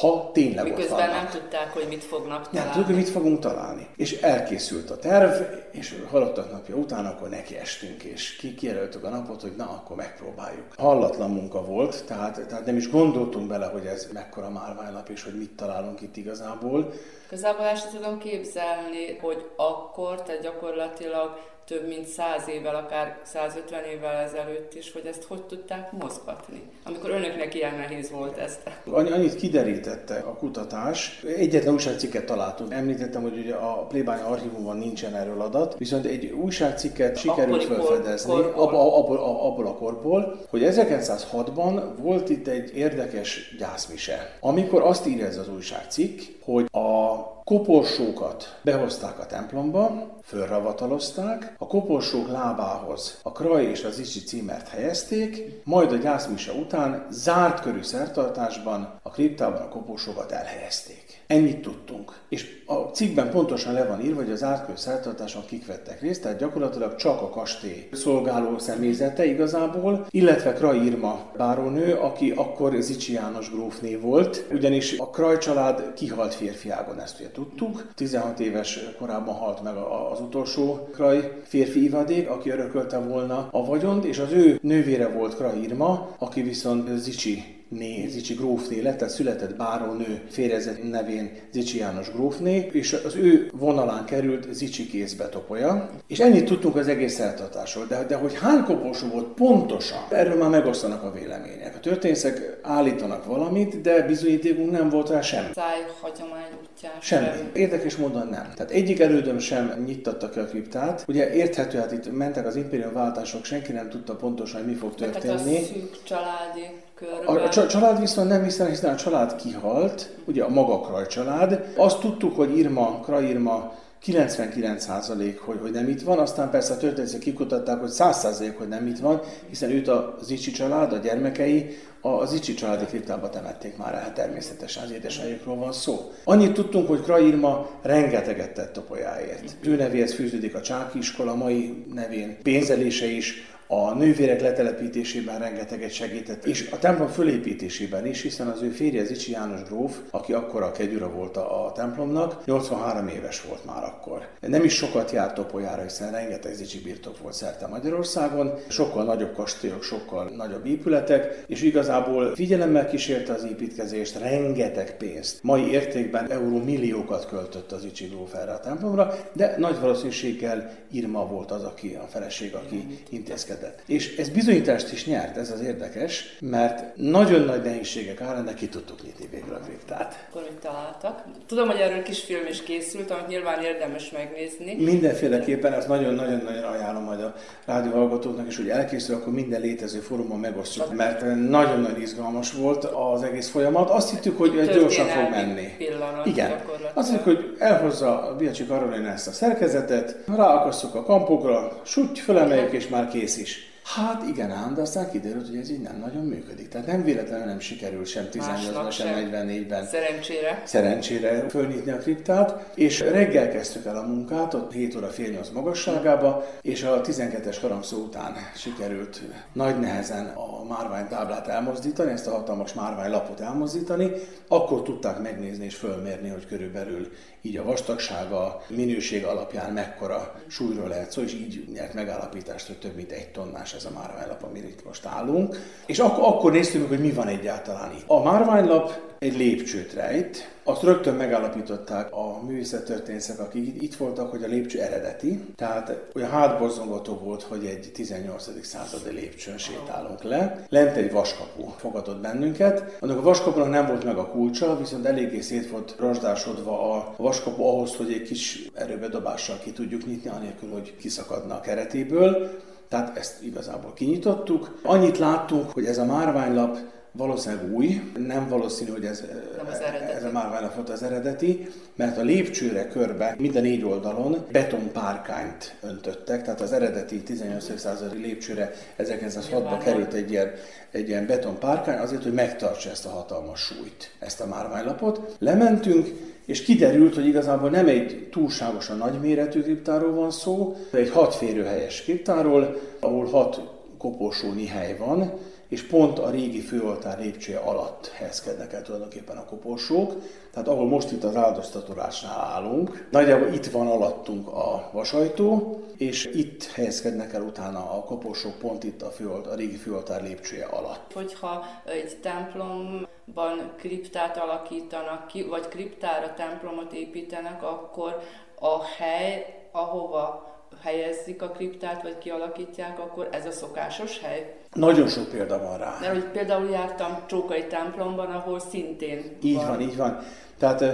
S21: ha tényleg
S2: Miközben
S21: ott vannak.
S2: nem tudták, hogy mit fognak
S21: Nem
S2: találni.
S21: tudjuk, hogy mit fogunk találni. És elkészült a terv, és halottak napja után akkor neki estünk, és ki kijelöltük a napot, hogy na, akkor megpróbáljuk. Hallatlan munka volt, tehát, tehát nem is gondoltunk bele, hogy ez mekkora márványlap, és hogy mit találunk itt igazából.
S2: Igazából el sem tudom képzelni, hogy akkor, tehát gyakorlatilag több mint száz évvel, akár 150 évvel ezelőtt is, hogy ezt hogy tudták mozgatni, amikor önöknek ilyen nehéz volt ezt.
S21: Annyi- Annyit kiderítette a kutatás. Egyetlen újságcikket találtunk. Említettem, hogy ugye a plébánya archívumban nincsen erről adat, viszont egy újságcikket sikerült
S2: Akkori kor-
S21: felfedezni
S2: korból.
S21: abba- abból, abból a korból, hogy 1906-ban volt itt egy érdekes gyászmise. Amikor azt írja ez az újságcikk, hogy a koporsókat behozták a templomba, fölravatalozták, a koporsók lábához a kraj és az isi címert helyezték, majd a gyászmise után zárt körű szertartásban a kriptában a koporsókat elhelyezték. Ennyit tudtunk. És a cikkben pontosan le van írva, hogy az átkörű szertartáson kik vettek részt, tehát gyakorlatilag csak a kastély szolgáló személyzete igazából, illetve Kraj Irma bárónő, aki akkor Zicsi János grófné volt, ugyanis a Kraj család kihalt férfiágon, ezt ugye tudtuk. 16 éves korában halt meg az utolsó Kraj férfi ivadék, aki örökölte volna a vagyont, és az ő nővére volt Kraj Irma, aki viszont Zicsi né, Zicsi grófné lett, tehát született bárónő férjezet nevén Zicsi János grófné, és az ő vonalán került Zicsi kézbe topolya. És ennyit tudtunk az egész szertartásról, de, de hogy hány koporsó volt pontosan, erről már megosztanak a vélemények. A történészek állítanak valamit, de bizonyítékunk nem volt rá semmi.
S2: Száj hagyomány útján
S21: Semmi.
S2: sem.
S21: Érdekes módon nem. Tehát egyik elődöm sem nyittatta ki a kriptát. Ugye érthető, hát itt mentek az impérium váltások, senki nem tudta pontosan, hogy mi fog
S2: Tehát a
S21: történni.
S2: szűk családi
S21: A,
S2: körben.
S21: a csa- család viszont nem hiszen, hiszen a család kihalt, ugye a maga Kraj család. Azt tudtuk, hogy Irma, Kraj Irma 99% hogy, hogy nem itt van, aztán persze a történetek kikutatták, hogy 100% hogy nem itt van, hiszen őt a Zicsi család, a gyermekei a Zicsi családi kriptába temették már el, hát természetesen az édesanyjukról van szó. Annyit tudtunk, hogy Kraj Irma rengeteget tett topolyáért. Ő nevéhez fűződik a Csáki iskola, mai nevén pénzelése is, a nővérek letelepítésében rengeteget segített, és a templom fölépítésében is, hiszen az ő férje Zicsi János gróf, aki akkor a kegyura volt a, templomnak, 83 éves volt már akkor. Nem is sokat járt topolyára, hiszen rengeteg Zicsi birtok volt szerte Magyarországon, sokkal nagyobb kastélyok, sokkal nagyobb épületek, és igazából figyelemmel kísérte az építkezést, rengeteg pénzt. Mai értékben euró milliókat költött az Zicsi gróf erre a templomra, de nagy valószínűséggel Irma volt az, aki a feleség, aki intézkedett megőrizhetett. És ez bizonyítást is nyert, ez az érdekes, mert nagyon nagy nehézségek árán, de ki tudtuk nyitni végre a kriptát.
S2: Akkor mit találtak? Tudom, hogy erről kis film is készült, amit nyilván érdemes megnézni.
S21: Mindenféleképpen ezt nagyon-nagyon-nagyon ajánlom majd a rádióhallgatóknak, és hogy elkészül, akkor minden létező fórumon megosztjuk, mert nagyon-nagyon izgalmas volt az egész folyamat. Azt hittük, hogy ez gyorsan fog menni. Igen. Azt hittük, hogy elhozza a Biacsi Karolina ezt a szerkezetet, ráakasszuk a kampokra, suty, fölemeljük, és már kész. Hát igen ám, de aztán kiderült, hogy ez így nem nagyon működik. Tehát nem véletlenül nem sikerült sem 18-ban, sem 44-ben.
S2: Szerencsére.
S21: Szerencsére fölnyitni a kriptát. És reggel kezdtük el a munkát, ott 7 óra fél 8 magasságába, és a 12-es harangszó után sikerült nagy nehezen a márvány táblát elmozdítani, ezt a hatalmas márvány lapot elmozdítani. Akkor tudták megnézni és fölmérni, hogy körülbelül így a vastagsága, minőség alapján mekkora súlyról lehet szó, és így nyert megállapítást, hogy több mint egy tonnás ez a márványlap, amire itt most állunk. És akkor, akkor néztük hogy mi van egyáltalán itt. A márványlap egy lépcsőt rejt, azt rögtön megállapították a művészettörténészek, akik itt voltak, hogy a lépcső eredeti. Tehát olyan hátborzongató volt, hogy egy 18. századi lépcsőn sétálunk le. Lent egy vaskapu fogadott bennünket. Annak a vaskapunak nem volt meg a kulcsa, viszont eléggé szét volt rozsdásodva a vaskapu ahhoz, hogy egy kis erőbedobással ki tudjuk nyitni, anélkül, hogy kiszakadna a keretéből. Tehát ezt igazából kinyitottuk. Annyit láttunk, hogy ez a márványlap valószínűleg új, nem valószínű, hogy ez,
S2: nem az
S21: ez a márványnak volt az eredeti, mert a lépcsőre körbe mind a négy oldalon betonpárkányt öntöttek, tehát az eredeti 18. századi lépcsőre 1906-ban került egy ilyen, egy ilyen betonpárkány azért, hogy megtartsa ezt a hatalmas súlyt, ezt a márványlapot. Lementünk, és kiderült, hogy igazából nem egy túlságosan nagy méretű kriptáról van szó, de egy hat férőhelyes kriptáról, ahol hat koporsónyi hely van, és pont a régi főoltár lépcsője alatt helyezkednek el tulajdonképpen a koporsók. Tehát ahol most itt az áldoztatolásnál állunk, nagyjából itt van alattunk a vasajtó, és itt helyezkednek el utána a koporsók pont itt a, főoltár, a régi főoltár lépcsője alatt.
S2: Hogyha egy templomban kriptát alakítanak ki, vagy kriptára templomot építenek, akkor a hely, ahova helyezik a kriptát, vagy kialakítják, akkor ez a szokásos hely?
S21: Nagyon sok példa van rá.
S2: Mert hogy például jártam Csókai templomban, ahol szintén
S21: Így van, van így van. Tehát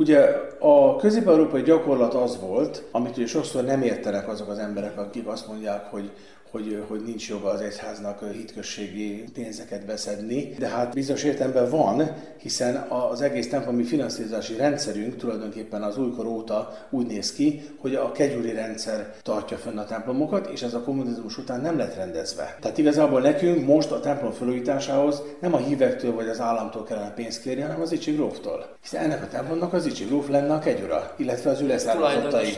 S21: Ugye a közép-európai gyakorlat az volt, amit ugye sokszor nem értenek azok az emberek, akik azt mondják, hogy hogy, hogy nincs joga az egyháznak hitközségi pénzeket beszedni, de hát bizonyos értelemben van, hiszen az egész templomi finanszírozási rendszerünk tulajdonképpen az újkor óta úgy néz ki, hogy a kegyúri rendszer tartja fönn a templomokat, és ez a kommunizmus után nem lett rendezve. Tehát igazából nekünk most a templom felújításához nem a hívektől vagy az államtól kellene pénzt kérni, hanem az Icsi gróftól. Hiszen ennek a templomnak az Icsi gróf lenne a kegyura, illetve az ő leszármazottai.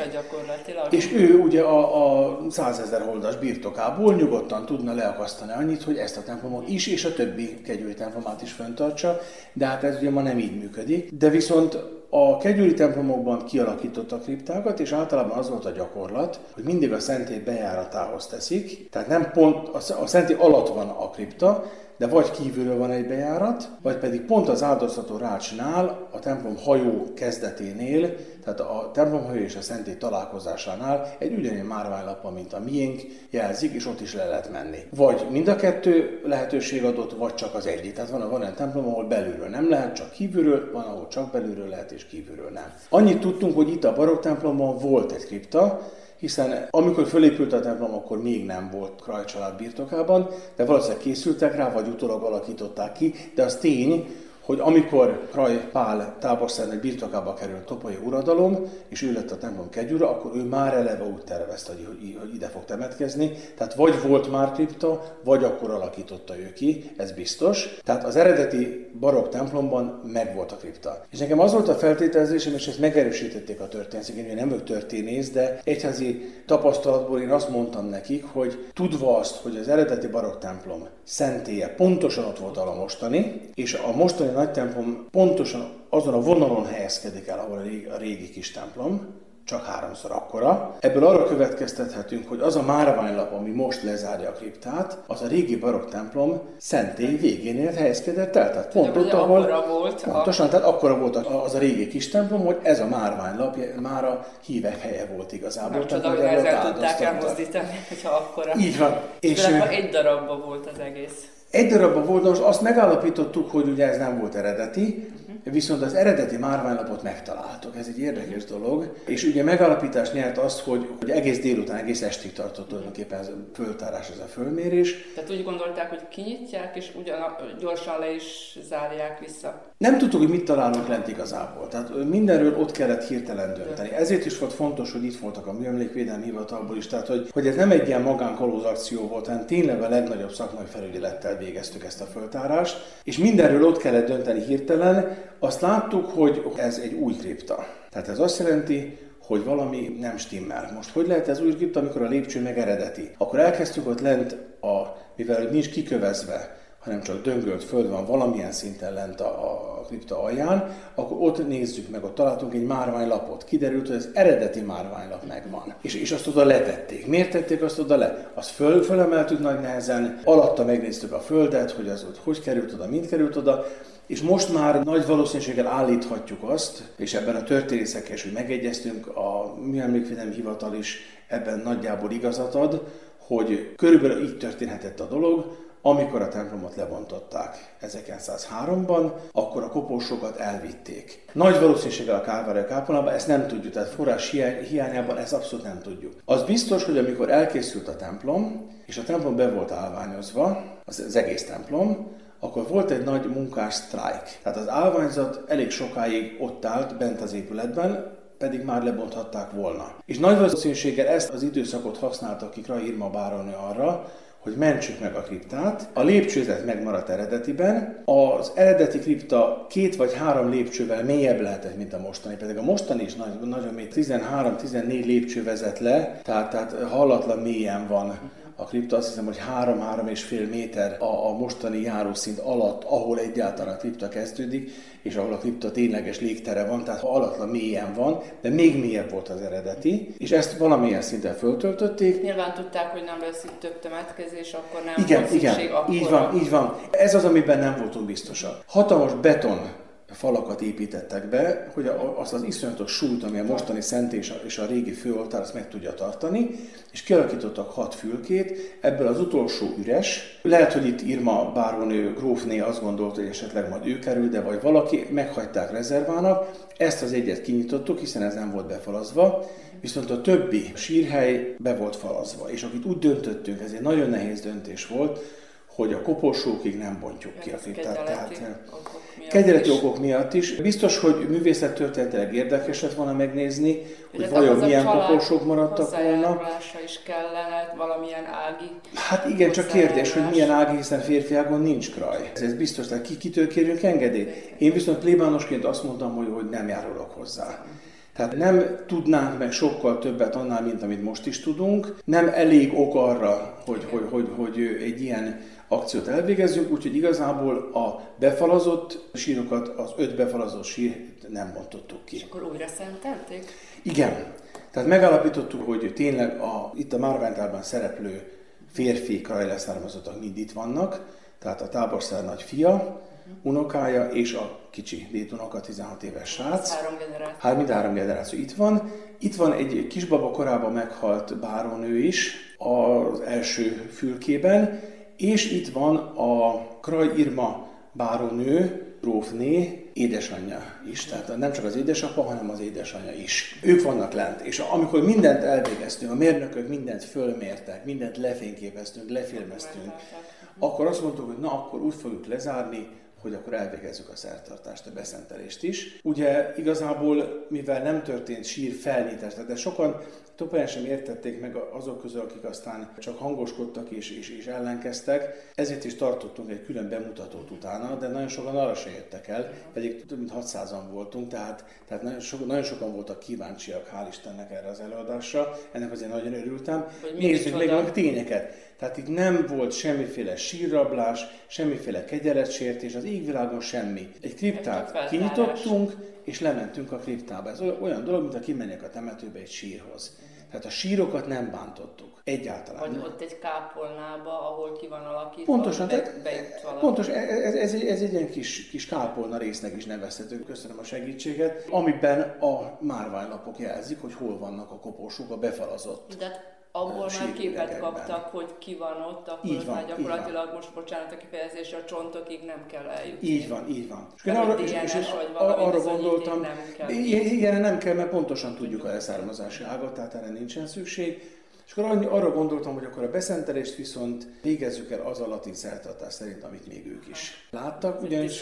S21: És ő ugye a, a százezer holdas birtokából nyugodtan tudna leakasztani annyit, hogy ezt a templomot is és a többi kegyúri templomát is föntartsa, de hát ez ugye ma nem így működik. De viszont a kegyüli templomokban kialakított a kriptákat, és általában az volt a gyakorlat, hogy mindig a szentély bejáratához teszik, tehát nem pont a szentély alatt van a kripta, de vagy kívülről van egy bejárat, vagy pedig pont az áldozható rácsnál, a templom hajó kezdeténél, tehát a templomhajó és a szentély találkozásánál egy ugyanilyen márványlappa, mint a miénk, jelzik, és ott is le lehet menni. Vagy mind a kettő lehetőség adott, vagy csak az egyik. Tehát van, van olyan templom, ahol belülről nem lehet, csak kívülről, van, ahol csak belülről lehet, és kívülről nem. Annyit tudtunk, hogy itt a barokk templomban volt egy kripta, hiszen amikor fölépült a templom, akkor még nem volt Kraj család birtokában, de valószínűleg készültek rá, vagy utólag alakították ki, de az tény, hogy amikor Kraj Pál táborszernek birtokába került Topoly uradalom, és ő lett a templom kegyura, akkor ő már eleve úgy tervezte, hogy, hogy ide fog temetkezni. Tehát vagy volt már kripta, vagy akkor alakította ő ki, ez biztos. Tehát az eredeti barokk templomban megvolt a kripta. És nekem az volt a feltételezésem, és ezt megerősítették a történészek, én nem vagyok történész, de egyházi tapasztalatból én azt mondtam nekik, hogy tudva azt, hogy az eredeti barokk templom szentélye pontosan ott volt a mostani, és a mostani nagy templom pontosan azon a vonalon helyezkedik el, ahol a régi, a régi kis templom, csak háromszor akkora. Ebből arra következtethetünk, hogy az a márványlap, ami most lezárja a kriptát, az a régi barokk templom szentély végénél helyezkedett el. Tehát pont ott, ahol...
S2: volt.
S21: Pontosan, a... tehát akkora volt az a régi kis templom, hogy ez a márványlap már a hívek helye volt igazából.
S2: Nem csoda, hogy ezzel tudták elmozdítani, hogyha akkora.
S21: Így van.
S2: És, és egy darabban volt az egész.
S21: Egy darabban volt, most azt megállapítottuk, hogy ugye ez nem volt eredeti, Viszont az eredeti márványlapot megtaláltuk, ez egy érdekes dolog, és ugye megalapítás nyert azt, hogy, hogy egész délután, egész estig tartott tulajdonképpen ez a föltárás, ez a fölmérés.
S2: Tehát úgy gondolták, hogy kinyitják, és ugyan gyorsan le is zárják vissza.
S21: Nem tudtuk, hogy mit találunk lent igazából. Tehát mindenről ott kellett hirtelen dönteni. Ezért is volt fontos, hogy itt voltak a Műemlékvédelmi Hivatalból is, tehát hogy, hogy ez nem egy ilyen magánkalóz akció volt, hanem tényleg a legnagyobb szakmai felügyelettel végeztük ezt a föltárást, és mindenről ott kellett dönteni hirtelen, azt láttuk, hogy ez egy új kripta. Tehát ez azt jelenti, hogy valami nem stimmel. Most hogy lehet ez új kripta, amikor a lépcső meg eredeti? Akkor elkezdtük ott lent, a, mivel nincs kikövezve, hanem csak döngölt föld van valamilyen szinten lent a, a kripta alján, akkor ott nézzük meg, ott találtunk egy márványlapot. Kiderült, hogy az eredeti márványlap megvan. És, és azt oda letették. Miért tették azt oda le? Azt föl, fölemeltük nagy nehezen, alatta megnéztük a földet, hogy az ott hogy került oda, mint került oda, és most már nagy valószínűséggel állíthatjuk azt, és ebben a történészekkel is, hogy megegyeztünk, a Műemlékvédelmi Hivatal is ebben nagyjából igazat ad, hogy körülbelül így történhetett a dolog, amikor a templomot lebontották 1903-ban, akkor a koporsókat elvitték. Nagy valószínűséggel a Kálvária kápolnába, ezt nem tudjuk, tehát forrás hiányában ezt abszolút nem tudjuk. Az biztos, hogy amikor elkészült a templom, és a templom be volt állványozva, az, az egész templom, akkor volt egy nagy munkás sztrájk. Tehát az állványzat elég sokáig ott állt bent az épületben, pedig már lebonthatták volna. És nagy valószínűséggel ezt az időszakot használta ki Krai Irma Báronő arra, hogy mentsük meg a kriptát. A lépcsőzet megmaradt eredetiben. Az eredeti kripta két vagy három lépcsővel mélyebb lehetett, mint a mostani, pedig a mostani is nagy, nagyon mély, 13-14 lépcső vezet le, tehát, tehát hallatlan mélyen van a kripta azt hiszem, hogy 3-3 és fél méter a, a mostani járószint alatt, ahol egyáltalán a kripta kezdődik, és ahol a kripta tényleges légtere van, tehát ha alatlan mélyen van, de még mélyebb volt az eredeti, és ezt valamilyen szinten föltöltötték.
S2: Nyilván tudták, hogy nem lesz itt több temetkezés, akkor nem
S21: igen,
S2: volt
S21: igen,
S2: akkor.
S21: így van, így van. Ez az, amiben nem voltunk biztosak. Hatalmas beton falakat építettek be, hogy azt az iszonyatos súlyt, ami a mostani szent és a, és a régi főoltár, azt meg tudja tartani, és kialakítottak hat fülkét, ebből az utolsó üres. Lehet, hogy itt Irma báronő grófné azt gondolta, hogy esetleg majd ő kerül, de vagy valaki, meghagyták rezervának, ezt az egyet kinyitottuk, hiszen ez nem volt befalazva, viszont a többi sírhely be volt falazva, és akit úgy döntöttünk, ez egy nagyon nehéz döntés volt, hogy a koporsókig nem bontjuk ki a kriptát. Tehát, kegyeleti okok miatt is. Biztos, hogy művészettörténetileg érdekes lett volna megnézni, hogy vajon milyen koporsók maradtak volna.
S2: is kellene, valamilyen ági.
S21: Hát igen, csak kérdés, hogy milyen ági, hiszen férfi ágon nincs kraj. Ez biztos, tehát ki, kitől kérjünk engedélyt. Én viszont plébánosként azt mondtam, hogy, hogy nem járulok hozzá. Tehát nem tudnánk meg sokkal többet annál, mint amit most is tudunk. Nem elég ok arra, hogy, hogy, hogy, hogy egy ilyen akciót elvégezzünk, úgyhogy igazából a befalazott sírokat, az öt befalazott sír nem bontottuk ki. És
S2: akkor újra szentelték?
S21: Igen. Tehát megállapítottuk, hogy tényleg a, itt a Márványtárban szereplő férfi kraj leszármazottak mind itt vannak, tehát a táborszár nagy fia, unokája és a kicsi dédunoka, 16 éves srác.
S2: Három generáció.
S21: Hát mind három generáció itt van. Itt van egy kisbaba korában meghalt báronő is az első fülkében, és itt van a Kraj Irma báronő, grófné, édesanyja is. Tehát nem csak az édesapa, hanem az édesanyja is. Ők vannak lent. És amikor mindent elvégeztünk, a mérnökök mindent fölmértek, mindent lefényképeztünk, lefilmeztünk, akkor azt mondtuk, hogy na, akkor úgy fogjuk lezárni, hogy akkor elvégezzük a szertartást, a beszentelést is. Ugye igazából, mivel nem történt sír felnyitás, de sokan Topolyan sem értették meg azok közül, akik aztán csak hangoskodtak és, és, és ellenkeztek. Ezért is tartottunk egy külön bemutatót utána, de nagyon sokan arra se jöttek el, pedig több mint 600-an voltunk, tehát, tehát nagyon, so, nagyon sokan voltak kíváncsiak, hál' Istennek erre az előadásra. Ennek azért nagyon örültem. Nézzük meg a tényeket. Tehát itt nem volt semmiféle sírrablás, semmiféle kegyeletsértés, az égvilágon semmi. Egy kriptát kinyitottunk, és lementünk a kriptába. Ez olyan dolog, mint a kimenjek a temetőbe egy sírhoz. Tehát a sírokat nem bántottuk. Egyáltalán.
S2: Vagy ott egy kápolnába, ahol ki van alakítva,
S21: Pontosan,
S2: be, bejut valaki.
S21: pontos, ez, ez, egy, ez egy ilyen kis, kis kápolna résznek is nevezhető, köszönöm a segítséget, amiben a márványlapok jelzik, hogy hol vannak a koporsók, a befalazott
S2: De abból már képet kaptak, hogy ki van ott, akkor
S21: Így van,
S2: már gyakorlatilag van. most bocsánat a kifejezésre, a csontokig nem kell eljutni.
S21: Így van, így van. És, én arra, és, és
S2: valami
S21: arra gondoltam,
S2: nem kell.
S21: igen, igen, nem kell, mert pontosan tudjuk a leszármazási ágat, tehát erre nincsen szükség. És akkor annyi- arra gondoltam, hogy akkor a beszentelést viszont végezzük el az a latin szertartás szerint, amit még ők is láttak. Ugyanis,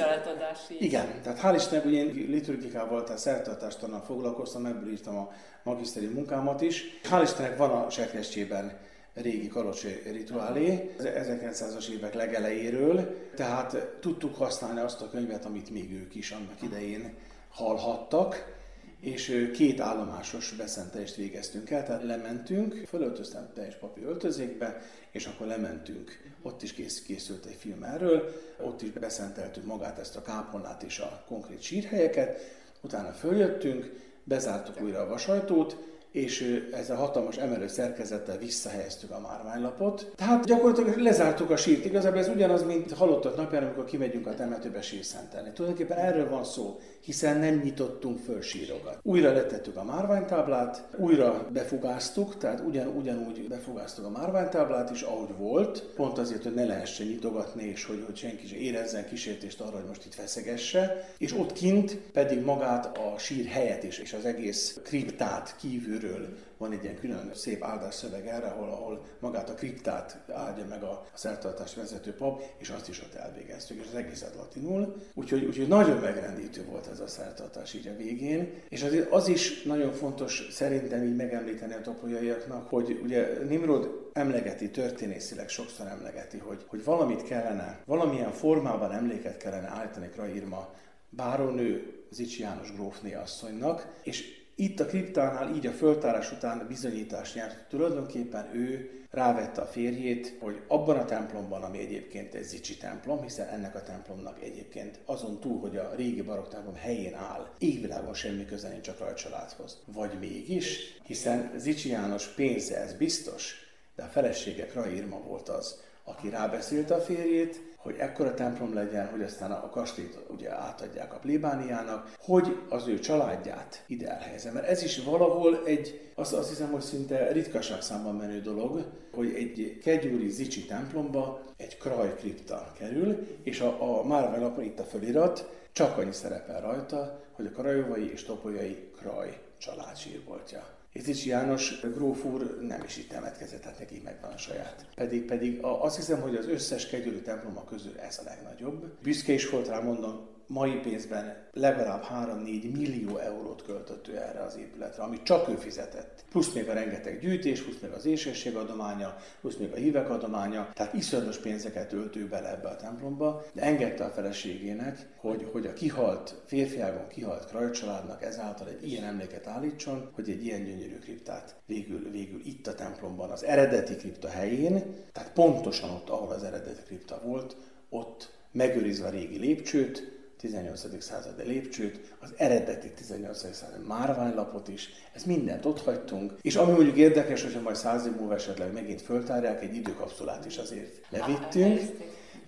S21: igen, tehát hál' Istennek, hogy én liturgikával, tehát szertartástannal foglalkoztam, ebből írtam a magiszteri munkámat is. Hál' Istennek van a sekrestjében régi kalocsi rituálé, az 1900-as évek legelejéről, tehát tudtuk használni azt a könyvet, amit még ők is annak idején hallhattak, és két állomásos beszentelést végeztünk el, tehát lementünk, fölöltöztem teljes papi öltözékbe, és akkor lementünk. Ott is kész, készült egy film erről, ott is beszenteltük magát ezt a kápolnát és a konkrét sírhelyeket, utána följöttünk, bezártuk újra a vasajtót, és ö, ezzel hatalmas emelő szerkezettel visszahelyeztük a márványlapot. Tehát gyakorlatilag lezártuk a sírt. Igazából ez ugyanaz, mint halottak napján, amikor kimegyünk a temetőbe sírszentelni. Tulajdonképpen erről van szó, hiszen nem nyitottunk föl sírokat. Újra letettük a márványtáblát, újra befugáztuk, tehát ugyan, ugyanúgy befugáztuk a márványtáblát is, ahogy volt, pont azért, hogy ne lehessen nyitogatni, és hogy, hogy senki se érezzen kísértést arra, hogy most itt feszegesse. És ott kint pedig magát a sír helyet is, és az egész kriptát kívülről van egy ilyen külön szép áldásszöveg erre, ahol, ahol magát a kriptát áldja meg a, szertartást vezető pap, és azt is ott elvégeztük, és az egészet latinul. Úgyhogy, úgyhogy nagyon megrendítő volt ez a szertartás így a végén. És azért az is nagyon fontos szerintem így megemlíteni a topolyaiaknak, hogy ugye Nimrod emlegeti, történészileg sokszor emlegeti, hogy, hogy valamit kellene, valamilyen formában emléket kellene állítani Krairma bárónő Zicsi János grófné asszonynak, és itt a kriptánál így a föltárás után bizonyítást nyert, tulajdonképpen ő rávette a férjét, hogy abban a templomban, ami egyébként egy Zicsi templom, hiszen ennek a templomnak egyébként azon túl, hogy a régi barokk templom helyén áll, égvilágon semmi köze nincs a Krajcsaládhoz. Vagy mégis, hiszen Zicsi János pénze, ez biztos, de a felesége Krai Irma volt az, aki rábeszélte a férjét, hogy ekkora templom legyen, hogy aztán a kastélyt ugye átadják a plébániának, hogy az ő családját ide elhelyezze. Mert ez is valahol egy, azt, azt hiszem, hogy szinte ritkaság számban menő dolog, hogy egy kegyúri zicsi templomba egy kraj kripta kerül, és a, a márványlapon itt a fölirat, csak annyi szerepel rajta, hogy a krajovai és topolyai kraj család sírboltja. Ézicsi János gróf úr nem is itt temetkezett, tehát neki megvan a saját. Pedig, pedig azt hiszem, hogy az összes kegyőri temploma közül ez a legnagyobb. Büszke is volt rá, mondom, mai pénzben legalább 3-4 millió eurót költött ő erre az épületre, amit csak ő fizetett. Plusz még a rengeteg gyűjtés, plusz még az éjsesség adománya, plusz még a hívek adománya, tehát iszonyatos pénzeket ölt ő bele ebbe a templomba, de engedte a feleségének, hogy, hogy a kihalt, férfiágon kihalt krajcsaládnak ezáltal egy ilyen emléket állítson, hogy egy ilyen gyönyörű kriptát végül, végül itt a templomban, az eredeti kripta helyén, tehát pontosan ott, ahol az eredeti kripta volt, ott megőrizve a régi lépcsőt, 18. századi lépcsőt, az eredeti 18. századi márványlapot is, ezt mindent ott hagytunk, és ami mondjuk érdekes, hogyha majd száz év múlva esetleg megint föltárják, egy időkapszulát is azért levittünk,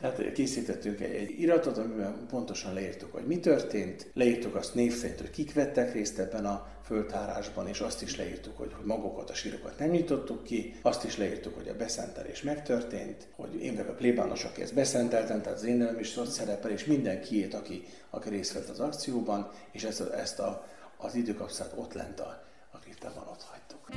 S21: tehát készítettünk egy, egy iratot, amiben pontosan leírtuk, hogy mi történt, leírtuk azt név hogy kik vettek részt ebben a föltárásban, és azt is leírtuk, hogy, magukat, a sírokat nem nyitottuk ki, azt is leírtuk, hogy a beszentelés megtörtént, hogy én meg a plébános, aki ezt beszenteltem, tehát az én nevem is ott szerepel, és mindenkiét, aki, aki részt vett az akcióban, és ezt, ezt a, az időkapszát ott lent a, a kriptában ott hagytuk.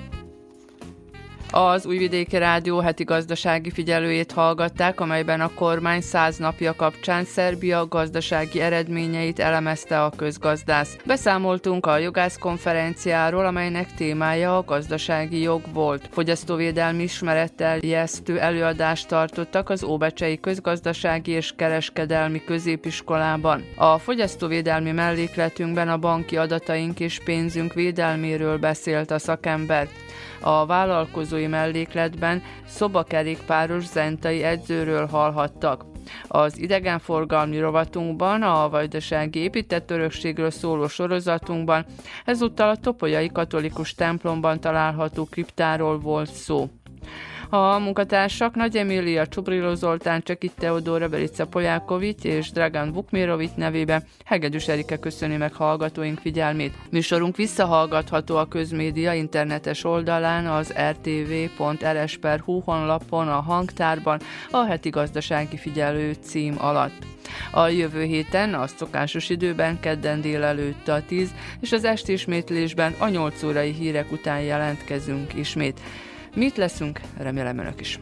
S2: Az Újvidéki Rádió heti gazdasági figyelőjét hallgatták, amelyben a kormány száz napja kapcsán Szerbia gazdasági eredményeit elemezte a közgazdász. Beszámoltunk a jogász konferenciáról, amelynek témája a gazdasági jog volt. Fogyasztóvédelmi ismerettel jesztő előadást tartottak az Óbecsei Közgazdasági és Kereskedelmi Középiskolában. A fogyasztóvédelmi mellékletünkben a banki adataink és pénzünk védelméről beszélt a szakember. A vállalkozói mellékletben szobakerékpáros zentai edzőről hallhattak. Az idegenforgalmi rovatunkban, a vajdasági épített örökségről szóló sorozatunkban ezúttal a Topolyai Katolikus templomban található kriptáról volt szó. A munkatársak Nagy Emília Csubrilo Zoltán, Csekit Teodóra, Belica Polyákovics és Dragan Vukmirovic nevébe Hegedűs Erike köszöni meg hallgatóink figyelmét. Műsorunk visszahallgatható a közmédia internetes oldalán az rtv.rs.hu honlapon a hangtárban a heti gazdasági figyelő cím alatt. A jövő héten a szokásos időben kedden délelőtt a 10 és az esti ismétlésben a 8 órai hírek után jelentkezünk ismét. Mit leszünk? Remélem önök is.